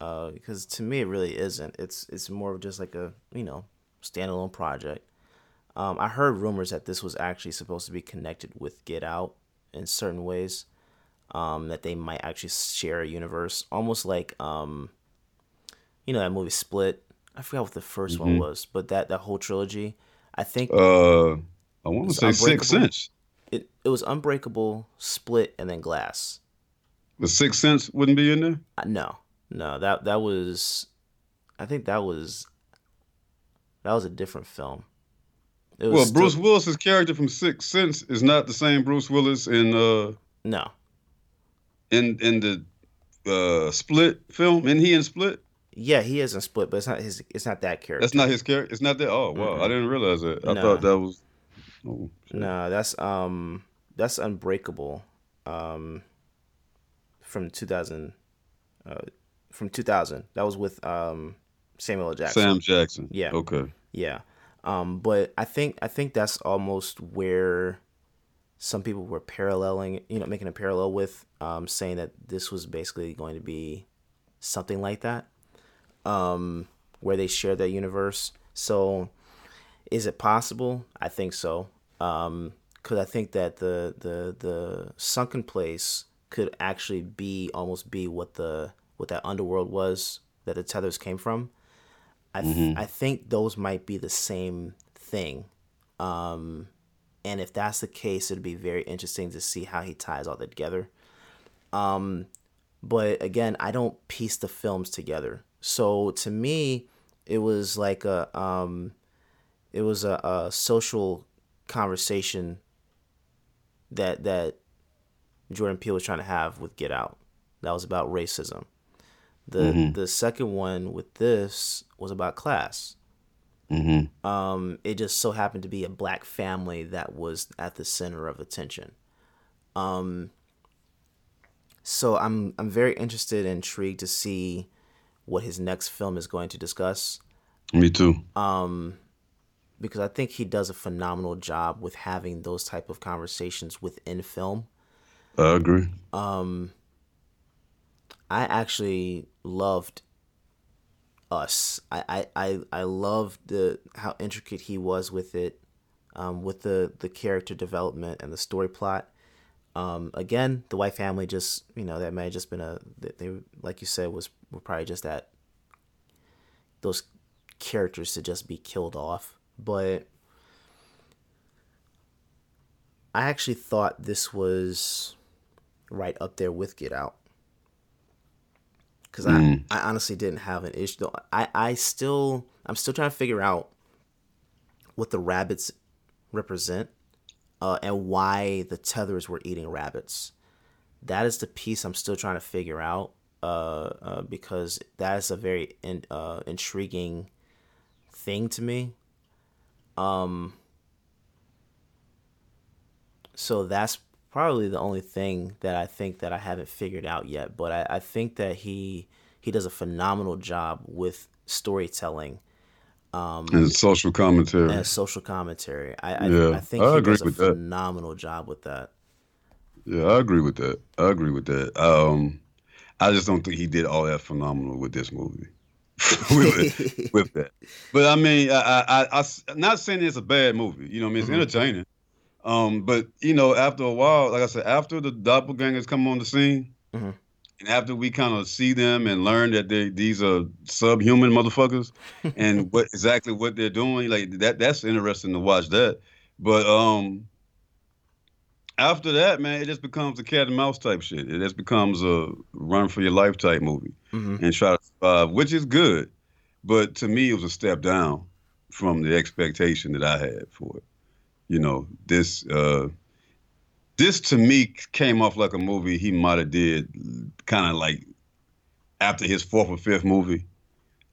uh, because to me it really isn't. It's it's more of just like a you know standalone project. Um, I heard rumors that this was actually supposed to be connected with Get Out in certain ways. Um, that they might actually share a universe, almost like um, you know that movie Split. I forgot what the 1st mm-hmm. one was, but that that whole trilogy. I think. Uh, I want to say Six Sense. It it was Unbreakable, Split, and then Glass. The Sixth Sense wouldn't be in there. Uh, no, no that that was, I think that was, that was a different film. well, still, Bruce Willis's character from Sixth Sense is not the same Bruce Willis in uh no in in the uh Split film. And he in Split? Yeah, he is in Split, but it's not his. It's not that character. That's not his character. It's not that. Oh wow, mm-hmm. I didn't realize that. I no. thought that was. Oh, no, that's um, that's Unbreakable. Um, from 2000 uh, from 2000 that was with um, Samuel Jackson. Sam Jackson. Yeah. Okay. Yeah. Um, but I think I think that's almost where some people were paralleling you know making a parallel with um, saying that this was basically going to be something like that um, where they share that universe. So is it possible? I think so. Because um, I think that the the the sunken place could actually be almost be what the what that underworld was that the tethers came from. I th- mm-hmm. I think those might be the same thing. Um, and if that's the case, it'd be very interesting to see how he ties all that together. Um, but again, I don't piece the films together. So to me, it was like a um, it was a, a social conversation that that Jordan Peele was trying to have with Get Out. That was about racism. The Mhm. the second one with this was about class. Mm-hmm. Um, it just so happened to be a black family that was at the center of attention. Um, so I'm I'm very interested and intrigued to see what his next film is going to discuss. Me too. Um, because I think he does a phenomenal job with having those type of conversations within film. I agree. Um, I actually loved us. I, I, I, I loved the how intricate he was with it, um, with the, the character development and the story plot. Um, again, the white family just you know that may have just been a they, they like you said was were probably just that those characters to just be killed off, but I actually thought this was right up there with Get Out. Because Mm. I, I honestly didn't have an issue. Though. I, I still, I'm still trying to figure out what the rabbits represent uh, and why the tethers were eating rabbits. That is the piece I'm still trying to figure out uh, uh, because that is a very in, uh, intriguing thing to me. Um, so that's probably the only thing that I think that I haven't figured out yet. But I, I think that he he does a phenomenal job with storytelling um, And social commentary. and social commentary. I I, Yeah, I think I he agree does a with that. phenomenal job with that. Yeah, I agree with that. I agree with that. Um, I just don't think he did all that phenomenal with this movie. with, with that, but I mean, I, I, I, I, not saying it's a bad movie. You know, what I mean, it's Mhm. entertaining. Um, but you know, after a while, like I said, after the doppelgangers come on the scene, Mhm. and after we kind of see them and learn that they these are subhuman motherfuckers, and what exactly what they're doing, like that, that's interesting to watch that. But um, after that, man, it just becomes a cat and mouse type shit. It just becomes a run for your life type movie Mhm. and try to survive, which is good. But to me, it was a step down from the expectation that I had for it. You know, this uh, this to me came off like a movie he might have did kind of like after his fourth or fifth movie,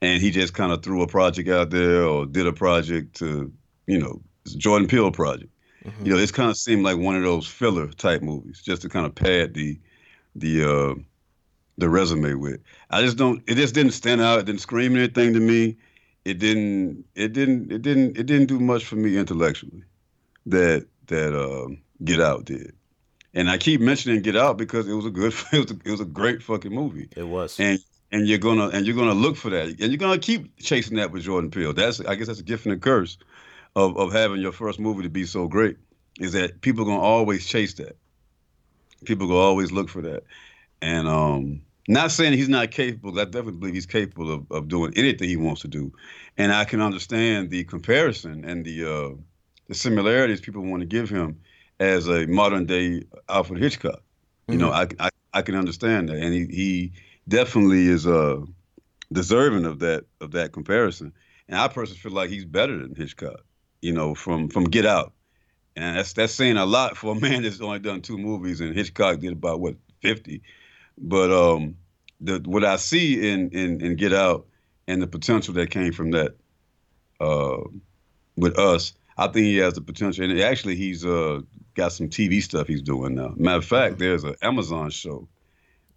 and he just kind of threw a project out there or did a project to, you know, it's a Jordan Peele project. Mhm. You know, this kind of seemed like one of those filler type movies, just to kind of pad the the uh, the resume with. I just don't. It just didn't stand out. It didn't scream anything to me. It didn't. It didn't. It didn't. It didn't do much for me intellectually. That that um, Get Out did. And I keep mentioning Get Out because it was a good. It was a, it was a great fucking movie. It was. And and you're gonna and you're gonna look for that, and you're gonna keep chasing that with Jordan Peele. That's I guess that's a gift and a curse of of having your first movie to be so great. Is that people are gonna always chase that. People gonna always look for that, and um, not saying he's not capable. I definitely believe he's capable of, of doing anything he wants to do, and I can understand the comparison and the uh, the similarities people want to give him as a modern day Alfred Hitchcock. You know, I, I I can understand that, and he he definitely is uh deserving of that of that comparison. And I personally feel like he's better than Hitchcock. You know, from from Get Out, and that's that's saying a lot for a man that's only done two movies, and Hitchcock did about what fifty. But um, the what I see in in in Get Out and the potential that came from that uh, with us, I think he has the potential. And actually, he's uh, got some TV stuff he's doing now. Matter of fact, there's an Amazon show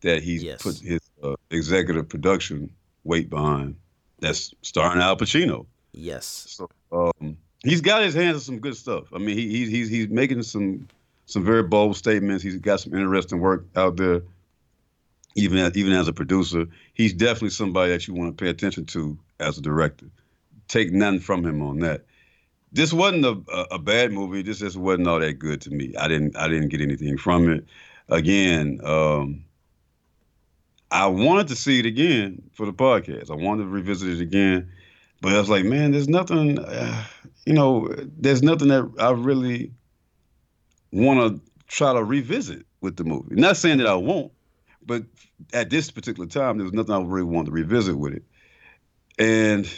that he's Yes. put his uh, executive production weight behind. That's starring Al Pacino. Yes. So um, he's got his hands on some good stuff. I mean, he, he's he's he's making some some very bold statements. He's got some interesting work out there. Even as, even as a producer, he's definitely somebody that you want to pay attention to as a director. Take nothing from him on that. This wasn't a, a, bad movie. This just wasn't all that good to me. I didn't I didn't get anything from it. Again, um, I wanted to see it again for the podcast. I wanted to revisit it again, but I was like, man, there's nothing, uh, you know, there's nothing that I really want to try to revisit with the movie. Not saying that I won't, but at this particular time, there was nothing I really wanted to revisit with it. And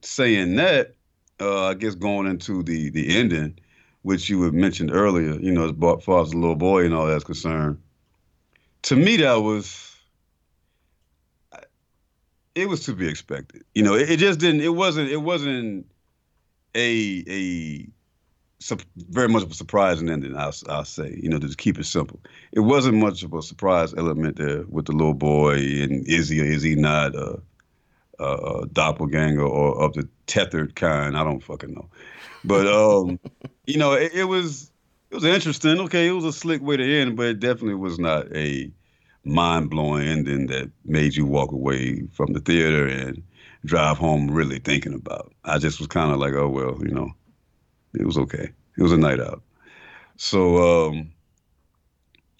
saying that, uh, I guess going into the the ending, which you had mentioned earlier, you know, as far as the little boy and all that's concerned, to me that was it was to be expected. You know, it, it just didn't. It wasn't. It wasn't a a very much of a surprising ending. I'll, I'll say. You know, to keep it simple, it wasn't much of a surprise element there with the little boy and is he or is he not a, a, doppelganger or of the tethered kind? I don't fucking know. But um, you know, it, it was it was interesting. Okay, it was a slick way to end, but it definitely was not a mind blowing ending that made you walk away from the theater and drive home really thinking about. I just was kind of like, oh well, you know, it was okay. It was a night out. So um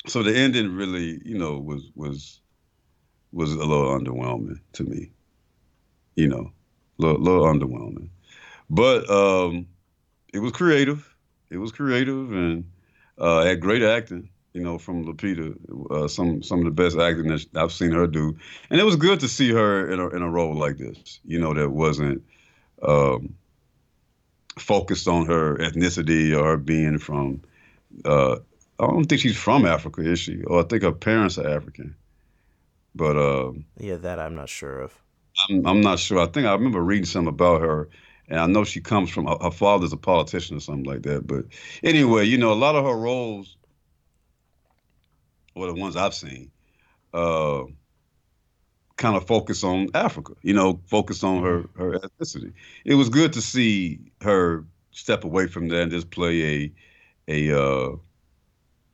so the ending really, you know, was was was a little underwhelming to me. You know, a little, little underwhelming. But um it was creative. It was creative and uh had great acting you know, from Lupita, uh, some some of the best acting that I've seen her do, and it was good to see her in a in a role like this. You know, that wasn't um, focused on her ethnicity or being from. Uh, I don't think she's from Africa, is she? Or I think her parents are African. But uh, yeah, that I'm not sure of. I'm I'm not sure. I think I remember reading something about her, and I know she comes from her father's a politician or something like that. But anyway, you know, a lot of her roles or the ones I've seen, uh, kind of focus on Africa. You know, focus on her her ethnicity. It was good to see her step away from that and just play a a uh,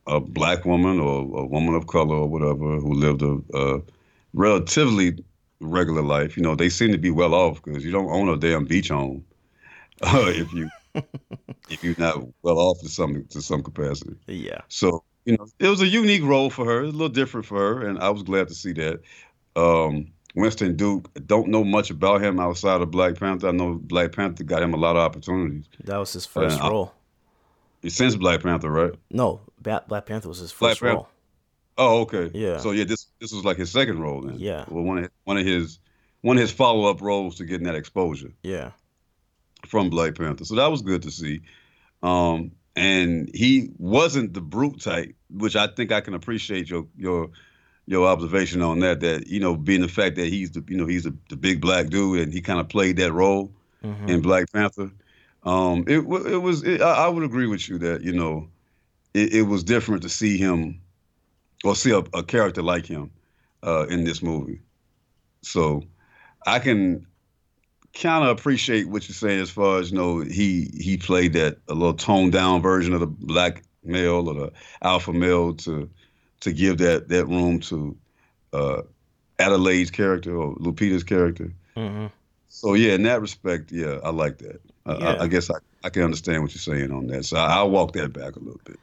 a black woman or a woman of color or whatever who lived a, a relatively regular life. You know, they seem to be well off because you don't own a damn beach home uh, if you if you're not well off to some to some capacity. Yeah. So you know, it was a unique role for her, a little different for her, and I was glad to see that. Um, Winston Duke, don't know much about him outside of Black Panther. I know Black Panther got him a lot of opportunities. That was his first role. I, since Black Panther, right? No, Black Panther was his first Black role. Oh, okay. Yeah. So yeah, this this was like his second role then. Yeah. Well, one of one of his one of his follow up roles to getting that exposure. Yeah. From Black Panther, so that was good to see. Um, and he wasn't the brute type, which I think I can appreciate your your your observation on that. That you know, being the fact that he's the you know he's the, the big black dude and he kind of played that role mm-hmm. in Black Panther. Um, it it was it, I, I, would agree with you that you know it, it was different to see him or see a, a character like him uh, in this movie. So I can kind of appreciate what you're saying as far as you know he he played that a little toned down version of the black male or the alpha male to to give that that room to uh, Adelaide's character or Lupita's character. Mm-hmm. So yeah, in that respect, yeah, I like that. I, yeah. I, I guess I, I can understand what you're saying on that. So I, will walk that back a little bit.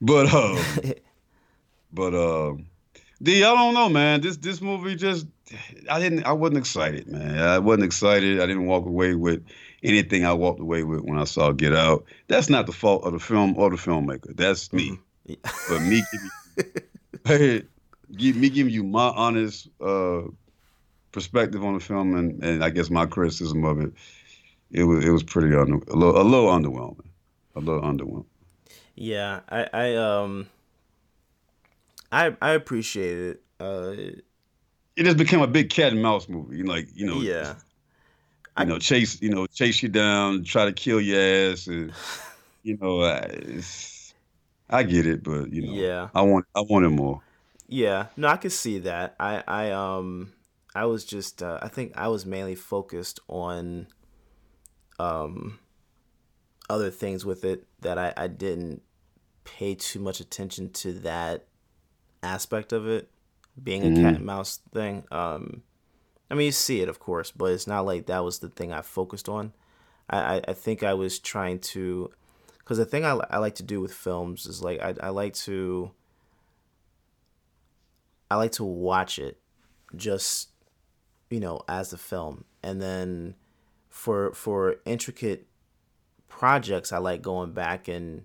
But um, but um, D, I don't know, man. This this movie just I didn't I wasn't excited, man. I wasn't excited. I didn't walk away with anything I walked away with when I saw Get Out. That's not the fault of the film or the filmmaker. That's me. Mm-hmm. but me giving give, me giving you my honest uh, perspective on the film and, and I guess my criticism of it, it was it was pretty under, a little a little underwhelming. A little underwhelming. Yeah, I, I um I I appreciate it. Uh, it just became a big cat and mouse movie. Like you know, yeah. You know, chase you know chase you down, try to kill your ass, and you know, I, I get it, but you know, yeah, I want I wanted more. Yeah, no, I could see that. I I um I was just uh, I think I was mainly focused on um other things with it that I I didn't pay too much attention to that aspect of it being a mm-hmm. cat and mouse thing. Um, I mean, you see it, of course, but it's not like that was the thing I focused on. I, I, I think I was trying to, because the thing I, I like to do with films is like I, I like to, I like to watch it, just, you know, as the film, and then for for intricate projects, I like going back and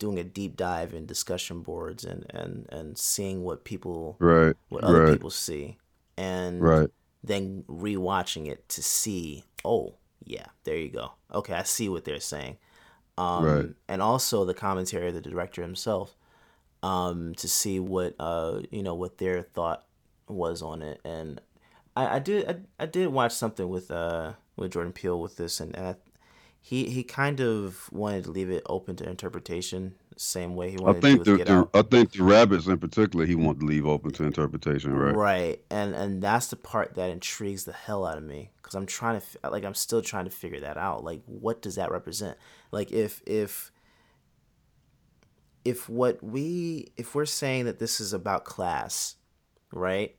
doing a deep dive in discussion boards and and and seeing what people right what other right. people see and right then rewatching it to see oh Yeah, there you go. Okay, I see what they're saying. Um, Right. And also the commentary of the director himself, um, to see what uh, you know what their thought was on it. And I, I did I, I did watch something with uh with Jordan Peele with this, and, and I, he he kind of wanted to leave it open to interpretation, same way he wanted. I think to do the, the Out. I think the rabbits in particular he wanted to leave open to interpretation, right? Right, and and that's the part that intrigues the hell out of me because I'm trying to like I'm still trying to figure that out. Like, what does that represent? Like, if if if what we if we're saying that this is about class, right,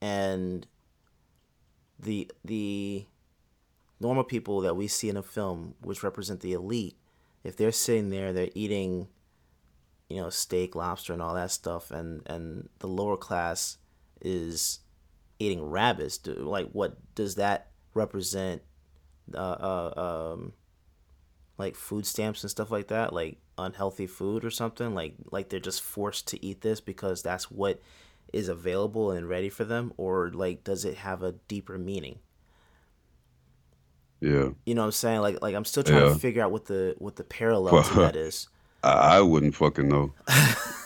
and the the normal people that we see in a film, which represent the elite, if they're sitting there, they're eating you know steak lobster and all that stuff and and the lower class is eating rabbits do, like what does that represent uh, uh um like food stamps and stuff like that like unhealthy food or something? Like like they're just forced to eat this because that's what is available and ready for them? Or like does it have a deeper meaning Yeah. you know what i'm saying like like i'm still trying Yeah. to figure out what the what the parallel to that is I, I wouldn't fucking know.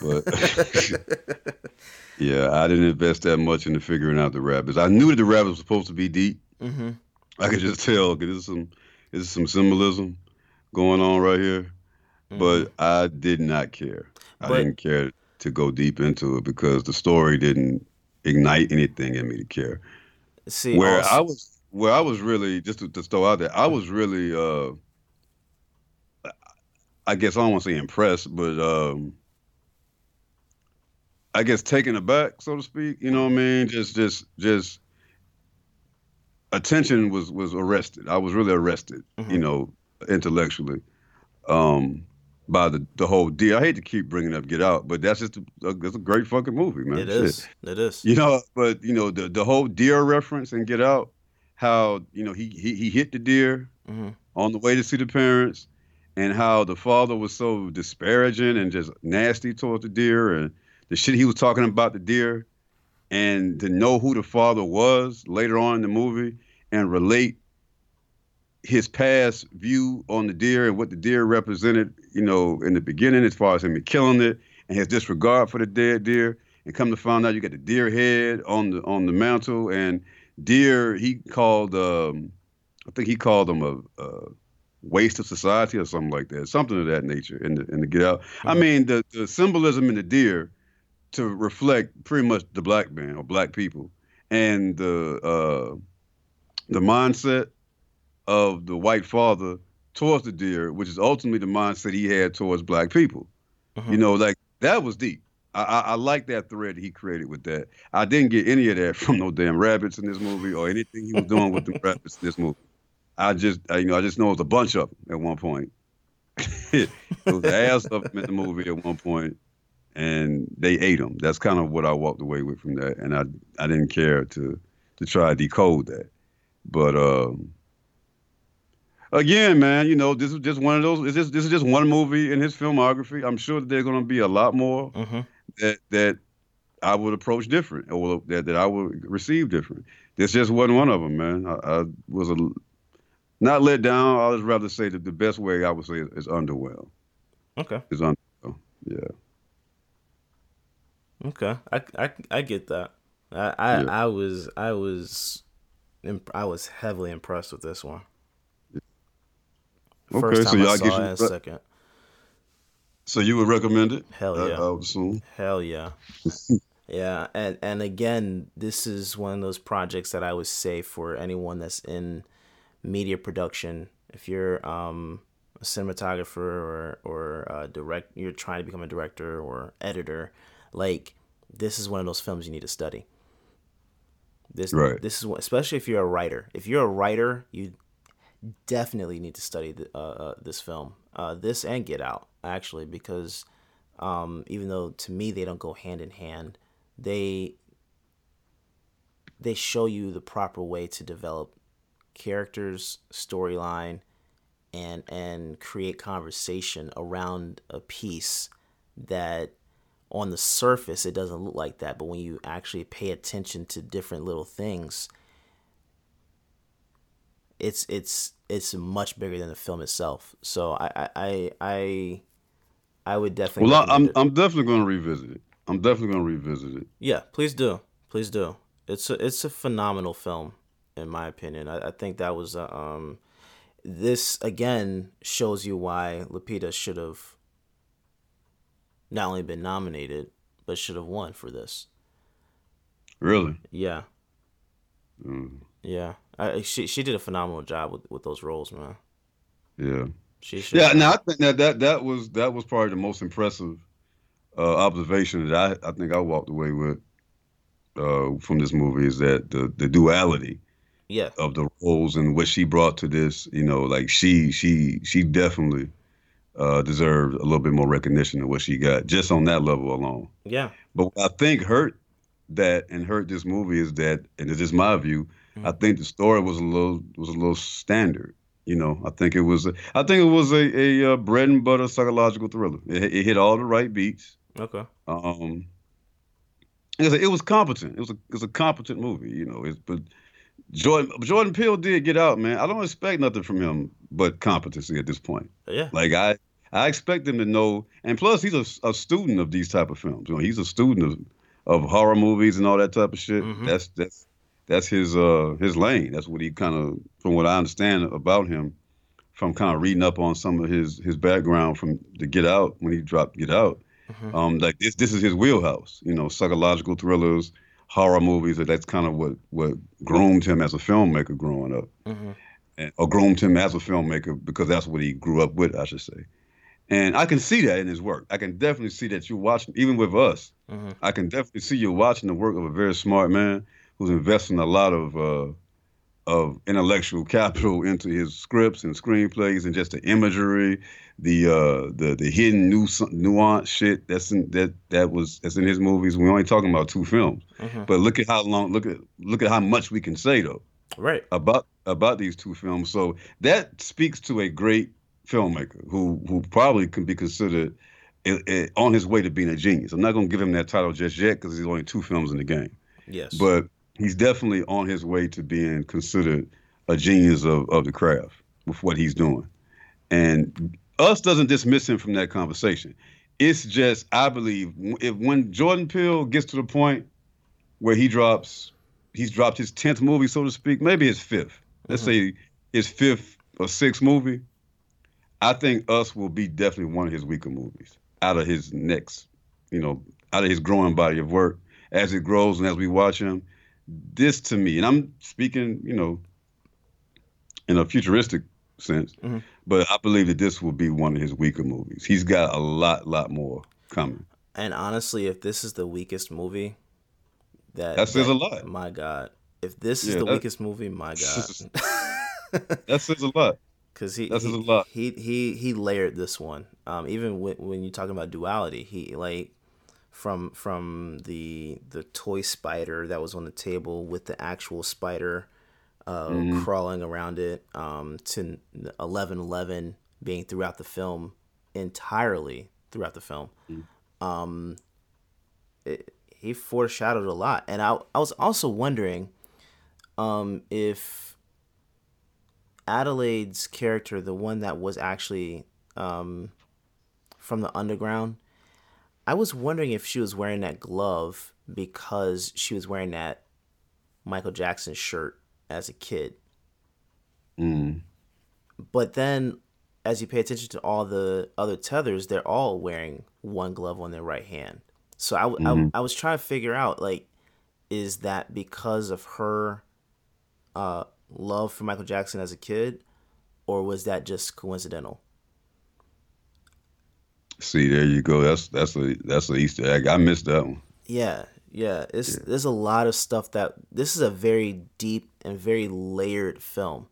But yeah, I didn't invest that much into figuring out the rabbits. I knew that the rabbits were supposed to be deep. mm-hmm. I could just tell because there's some there's some symbolism going on right here. But I did not care. I didn't care to go deep into it because the story didn't ignite anything in me to care. see where also- I was where I was really just to, to throw out there, I was really uh I guess I don't want to say impressed, but um I guess taken aback, so to speak. You know what I mean? Just just just attention was was arrested. I was really arrested, you know, intellectually. Um by the the whole deal. I hate to keep bringing up Get Out, but that's just a, it's a great fucking movie, man. It Shit. is. It is. You know, but you know the the whole deer reference and Get Out, how you know he he, he hit the deer Mhm. on the way to see the parents, and how the father was so disparaging and just nasty towards the deer and the shit he was talking about the deer, and to know who the father was later on in the movie and relate his past view on the deer and what the deer represented, you know, in the beginning as far as him killing it and his disregard for the dead deer. And come to find out, you got the deer head on the on the mantle, and deer he called, um, I think he called them a, a waste of society or something like that, something of that nature. In the in the Get Out, I mean the the symbolism in the deer to reflect pretty much the black man or black people, and the uh, the mindset of the white father towards the deer, which is ultimately the mindset he had towards black people. You know, like that was deep. I, I, I like that thread he created with that. I didn't get any of that from no damn rabbits in this movie or anything he was doing with the rabbits in this movie. I just, I, you know, I just know it was a bunch of them at one point. it was the ass of them in the movie at one point, and they ate them. That's kind of what I walked away with from that, and I, I didn't care to, to try to decode that. But um, again, man, you know, this is just one of those. This is this is just one movie in his filmography. I'm sure that there's going to be a lot more Mm-hmm. That that I would approach different, or that that I would receive different. This just wasn't one of them, man. I, I was a not let down. I would rather say that the best way I would say is, is underwhelmed. Okay. Is underwhelmed. Yeah. Okay, I, I, I get that. I I, Yeah. I was I was imp- I was heavily impressed with this one. Okay, First so time I y'all saw it, second. So you would recommend it? Hell I- yeah. I would assume. Hell yeah. yeah, and and again, this is one of those projects that I would say for anyone that's in media production, if you're um a cinematographer or or uh, direct, you're trying to become a director or editor, like this is one of those films you need to study. This Right. this is one, especially if you're a writer. If you're a writer, you definitely need to study the, uh, uh, this film, uh, this and Get Out, actually, because um, even though to me they don't go hand in hand, they they show you the proper way to develop characters, storyline, and and create conversation around a piece that on the surface it doesn't look like that, but when you actually pay attention to different little things, it's it's it's much bigger than the film itself. So I I I I, I would definitely. Well, I, recommend I'm. I'm definitely going to revisit it. I'm definitely going to revisit it. Yeah, please do. Please do. It's a it's a phenomenal film, in my opinion. I, I think that was a, um, this again shows you why Lupita should have not only been nominated but should have won for this. Really? Yeah, Mm, yeah. I, she she did a phenomenal job with, with those roles, man. yeah. She should. Yeah. Now I think that that that was that was probably the most impressive uh, observation that I I think I walked away with uh, from this movie is that the the duality yeah, of the roles and what she brought to this. You know, like she she she definitely uh, deserved a little bit more recognition than what she got just on that level alone. yeah, But what I think hurt that and hurt this movie is that, and it's just my view. I think the story was a little was a little standard. You know, I think it was a, I think it was a, a uh, bread and butter psychological thriller. It, it hit all the right beats. okay, Um, it was, it was competent. It was a it was a competent movie. You know, it's, but Jordan Jordan Peele did get out, man. I don't expect nothing from him but competency at this point. yeah, Like I, I expect him to know, and plus he's a, a student of these type of films. You know, he's a student of, of horror movies and all that type of shit. Mhm. That's that's that's his uh his lane. That's what he kind of, from what I understand about him, from kind of reading up on some of his his background from the Get Out when he dropped Get Out. Mhm. Um, like this this is his wheelhouse. You know, psychological thrillers, horror movies. That's kind of what what groomed him as a filmmaker growing up hmm and, or groomed him as a filmmaker because that's what he grew up with, I should say. And I can see that in his work. I can definitely see that you're watching, even with us. hmm I can definitely see you watching the work of a very smart man who's investing a lot of uh, of intellectual capital into his scripts and screenplays and just the imagery, the uh, the the hidden nu- nuance shit that's in that that was that's in his movies. We're only talking about two films, hmm but look at how long look at look at how much we can say though right, about about these two films. So that speaks to a great filmmaker who who probably can be considered i- i- on his way to being a genius. I'm not going to give him that title just yet because there's only two films in the game, yes, but he's definitely on his way to being considered a genius of, of the craft with what he's doing. And us doesn't dismiss him from that conversation. It's just I believe if when Jordan Peele gets to the point where he drops, he's dropped his tenth movie, so to speak, maybe his 5th Let's mm-hmm. say his fifth or sixth movie. I think Us will be definitely one of his weaker movies out of his next, you know, out of his growing body of work. As it grows and as we watch him, this to me, and I'm speaking, you know, in a futuristic sense, Mhm. but I believe that this will be one of his weaker movies. He's got a lot, lot more coming. And honestly, if this is the weakest movie, that That says that- a lot. My God, if this is the that- weakest movie, my God, That says a lot. because he That says he, a lot. he he he layered this one. Um, even when when you're talking about duality, he like from from the the toy spider that was on the table with the actual spider uh, Mm-hmm. crawling around it um, to eleven eleven being throughout the film entirely throughout the film. Mm. Um, it, he foreshadowed a lot, and I I was also wondering um, if Adelaide's character, the one that was actually um, from the underground, I was wondering if she was wearing that glove because she was wearing that Michael Jackson shirt as a kid. Mm. But then, as you pay attention to all the other tethers, they're all wearing one glove on their right hand. So I I was trying to figure out like, is that because of her uh, love for Michael Jackson as a kid, or was that just coincidental? See, there you go. That's that's a that's a Easter egg. I missed that one. Yeah, yeah. It's there's a lot of stuff that this is a very deep and very layered film.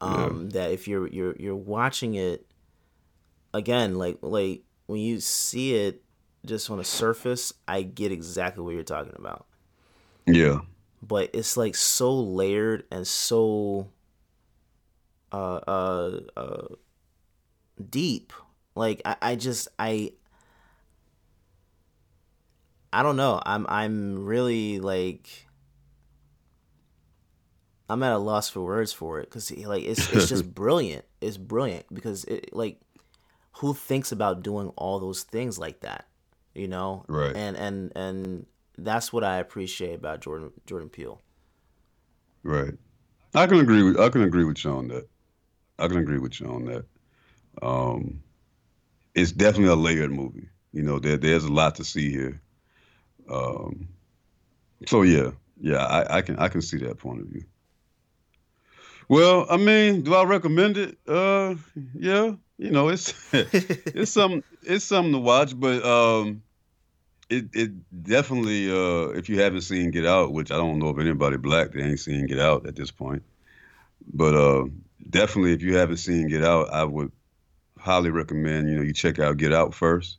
Um, that if you're you're you're watching it again, like like when you see it just on the surface, I get exactly what you're talking about. Yeah. But it's like so layered and so uh uh uh deep. Like I, I just I I don't know. I'm I'm really like I'm at a loss for words for it because like it's it's just brilliant. It's brilliant because it like who thinks about doing all those things like that, you know? Right. And and and that's what I appreciate about Jordan Jordan Peele. Right. I can agree with I can agree with you on that. I can agree with you on that. Um, it's definitely a layered movie. You know, there there's a lot to see here. Um, so yeah, yeah, I, I can I can see that point of view. Well, I mean, do I recommend it? Uh, yeah, you know, it's it's some it's something to watch, but um, it it definitely uh, if you haven't seen Get Out, which I don't know if anybody black that ain't seen Get Out at this point, but uh, definitely if you haven't seen Get Out, I would highly recommend you know you check out Get Out first,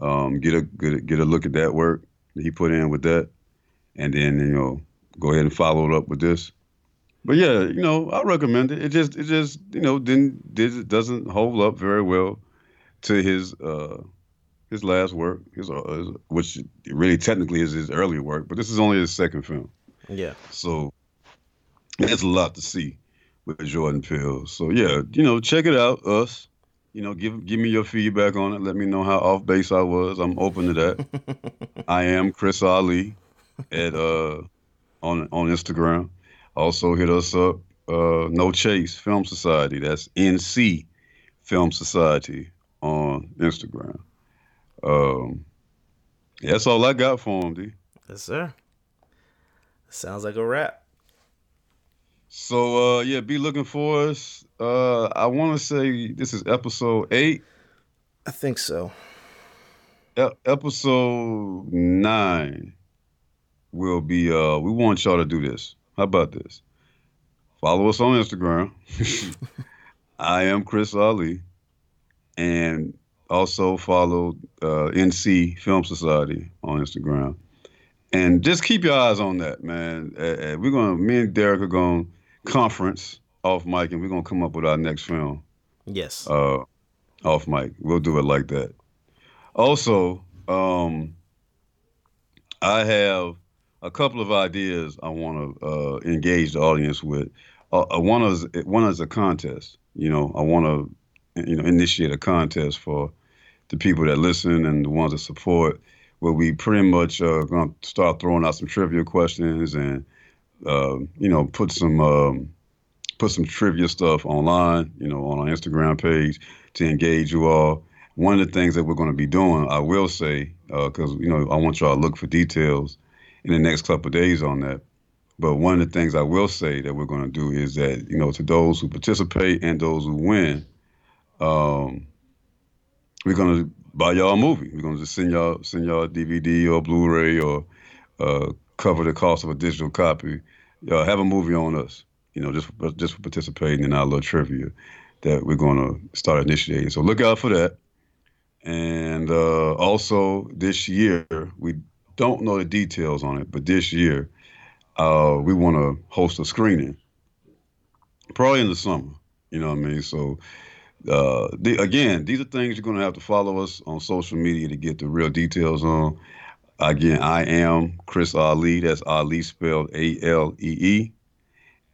um, get a get a, get a look at that work that he put in with that, and then you know go ahead and follow it up with this. But yeah, you know, I recommend it. It just, it just, you know, didn't, did, doesn't hold up very well to his, uh, his last work, his, uh, his, which really technically is his earlier work. But this is only his second film. Yeah. So there's a lot to see with Jordan Peele. So yeah, you know, check it out. Us, you know, give give me your feedback on it. Let me know how off base I was. I'm open to that. I am Chris Alee at uh on on Instagram. Also hit us up, uh, No Chase Film Society. That's NC Film Society on Instagram. Um, that's all I got for him, D. Yes, sir. Sounds like a wrap. So uh, yeah, be looking for us. Uh, I want to say this is episode eight. I think so. E- episode nine will be. Uh, we want y'all to do this. How about this? Follow us on Instagram. I am Chris Alee, and also follow uh, NC Film Society on Instagram. And just keep your eyes on that, man. Uh, we're gonna, me and Derek are gonna conference off mic, and we're gonna come up with our next film. Yes. Uh, off mic, we'll do it like that. Also, um, I have a couple of ideas I want to uh, engage the audience with. Uh, uh, one is one is a contest. You know, I want to you know initiate a contest for the people that listen and the ones that support. Where we pretty much uh, going to start throwing out some trivia questions and uh, you know put some um, put some trivia stuff online. You know, on our Instagram page to engage you all. One of the things that we're going to be doing, I will say, because uh, you know I want y'all to look for details in the next couple of days on that. But one of the things I will say that we're going to do is that you know to those who participate and those who win, um, we're going to buy y'all a movie. We're going to just send y'all send y'all a DVD or Blu-ray or uh, cover the cost of a digital copy. Y'all have a movie on us. You know, just just for participating in our little trivia that we're going to start initiating. So look out for that. And uh, also this year, we don't know the details on it, but this year uh, we want to host a screening, probably in the summer. You know what I mean? So uh, the, again, these are things you're going to have to follow us on social media to get the real details on. Again, I am Chris Alee. That's Alee spelled A L E E,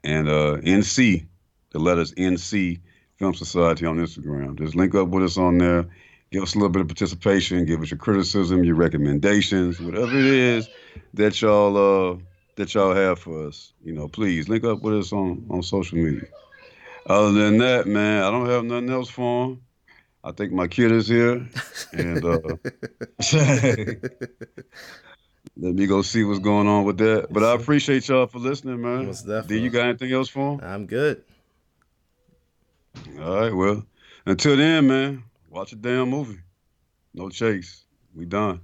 and uh, NC, the letters NC Film Society on Instagram. Just link up with us on there. Give us a little bit of participation. Give us your criticism, your recommendations, whatever it is that y'all uh, that y'all have for us. You know, please link up with us on on social media. Other than that, man, I don't have nothing else for him. I think my kid is here, and uh, let me go see what's going on with that. But I appreciate y'all for listening, man. Most Do you got anything else for him? I'm good. All right, well, until then, man, watch a damn movie. No chase. We done.